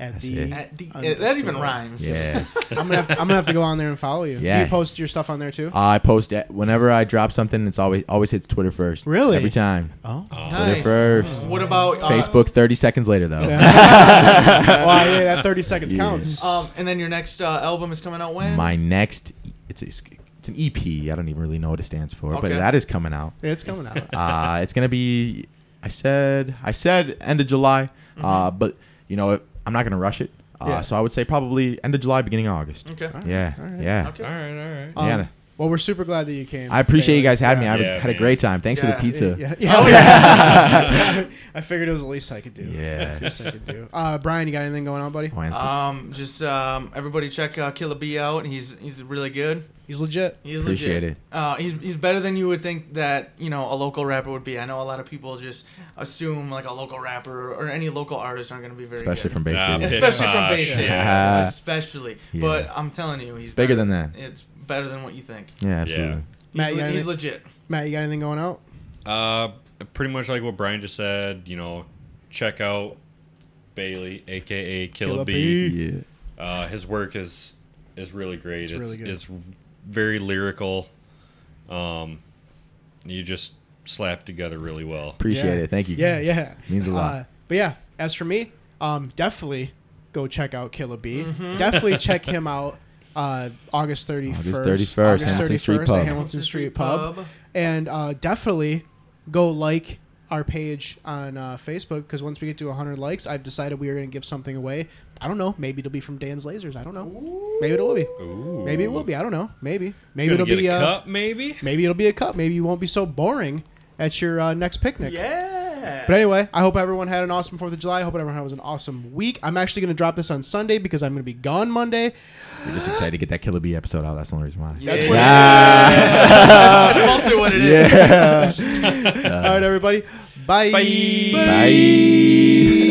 At That's the, it. At the, Underscore. that even rhymes. Yeah. I'm gonna have to, I'm gonna have to go on there and follow you. Yeah. Do you post your stuff on there too? I post it whenever I drop something. It's always always hits Twitter first. Really? Every time. oh. Oh. Twitter Nice. first. What about uh, Facebook 30 seconds later though. wow, yeah, that 30 seconds Yeah. counts. Um, and then your next uh, album is coming out when? My next it's a, it's an EP. I don't even really know what it stands for, but Okay. that is coming out. it's coming out. Uh, it's gonna be. I said I said end of July, uh, but you know I'm not gonna rush it. Uh, Yeah. So I would say probably end of July, beginning of August. Okay. Yeah, All right. yeah. Okay. All right, all right. Um, yeah. Well, we're super glad that you came. I appreciate you guys having Yeah. me. I Yeah, had a great time. Thanks for the pizza. Yeah, yeah. Oh, yeah. I figured it was the least I could do. Yeah. Least I could do. Uh, Brian, you got anything going on, buddy? Oh, Um, just um, everybody check uh, Killa B out. He's he's really good. He's legit. He's legit. Appreciate legit. it. Uh, he's he's better than you would think that you know a local rapper would be. I know a lot of people just assume like a local rapper or any local artist aren't going to be very Especially good. from Bay City. Pish Especially from Posh, Bay City. yeah. Especially. Yeah. But I'm telling you, he's bigger than that. It's better than what you think. Yeah, absolutely. Yeah. He's, Matt, you le- he's legit. Matt, you got anything going out? Uh, pretty much like what Brian just said. You know, check out Bailey, aka Killa, Killa B. B. Yeah. Uh, his work is is really great. It's It's really good. it's very lyrical. Um, you just slap together really well. Appreciate Yeah. it. Thank you. Yeah, guys. yeah. Means a lot. Uh, but yeah, as for me, um, definitely go check out Killa B. Mm-hmm. Definitely check him out. Uh, August 31st. August 31st, Hamilton Street Pub. Hamilton Street Pub. And uh, definitely go like our page on uh, Facebook because once we get to 100 likes, I've decided we are going to give something away. I don't know. Maybe it'll be from Danz Lazers. I don't know. Maybe it will be. Ooh. Maybe it will be. I don't know. Maybe. Maybe it'll get be a uh, cup, maybe. Maybe it'll be a cup. Maybe you won't be so boring at your uh, next picnic. Yeah. But anyway, I hope everyone had an awesome Fourth of July. I hope everyone has an awesome week. I'm actually going to drop this on Sunday because I'm going to be gone Monday. We're just excited to get that Killa B episode out. That's the only reason why. Yeah. That's what That's mostly what it is. Yeah. All right, everybody. Bye. Bye. Bye.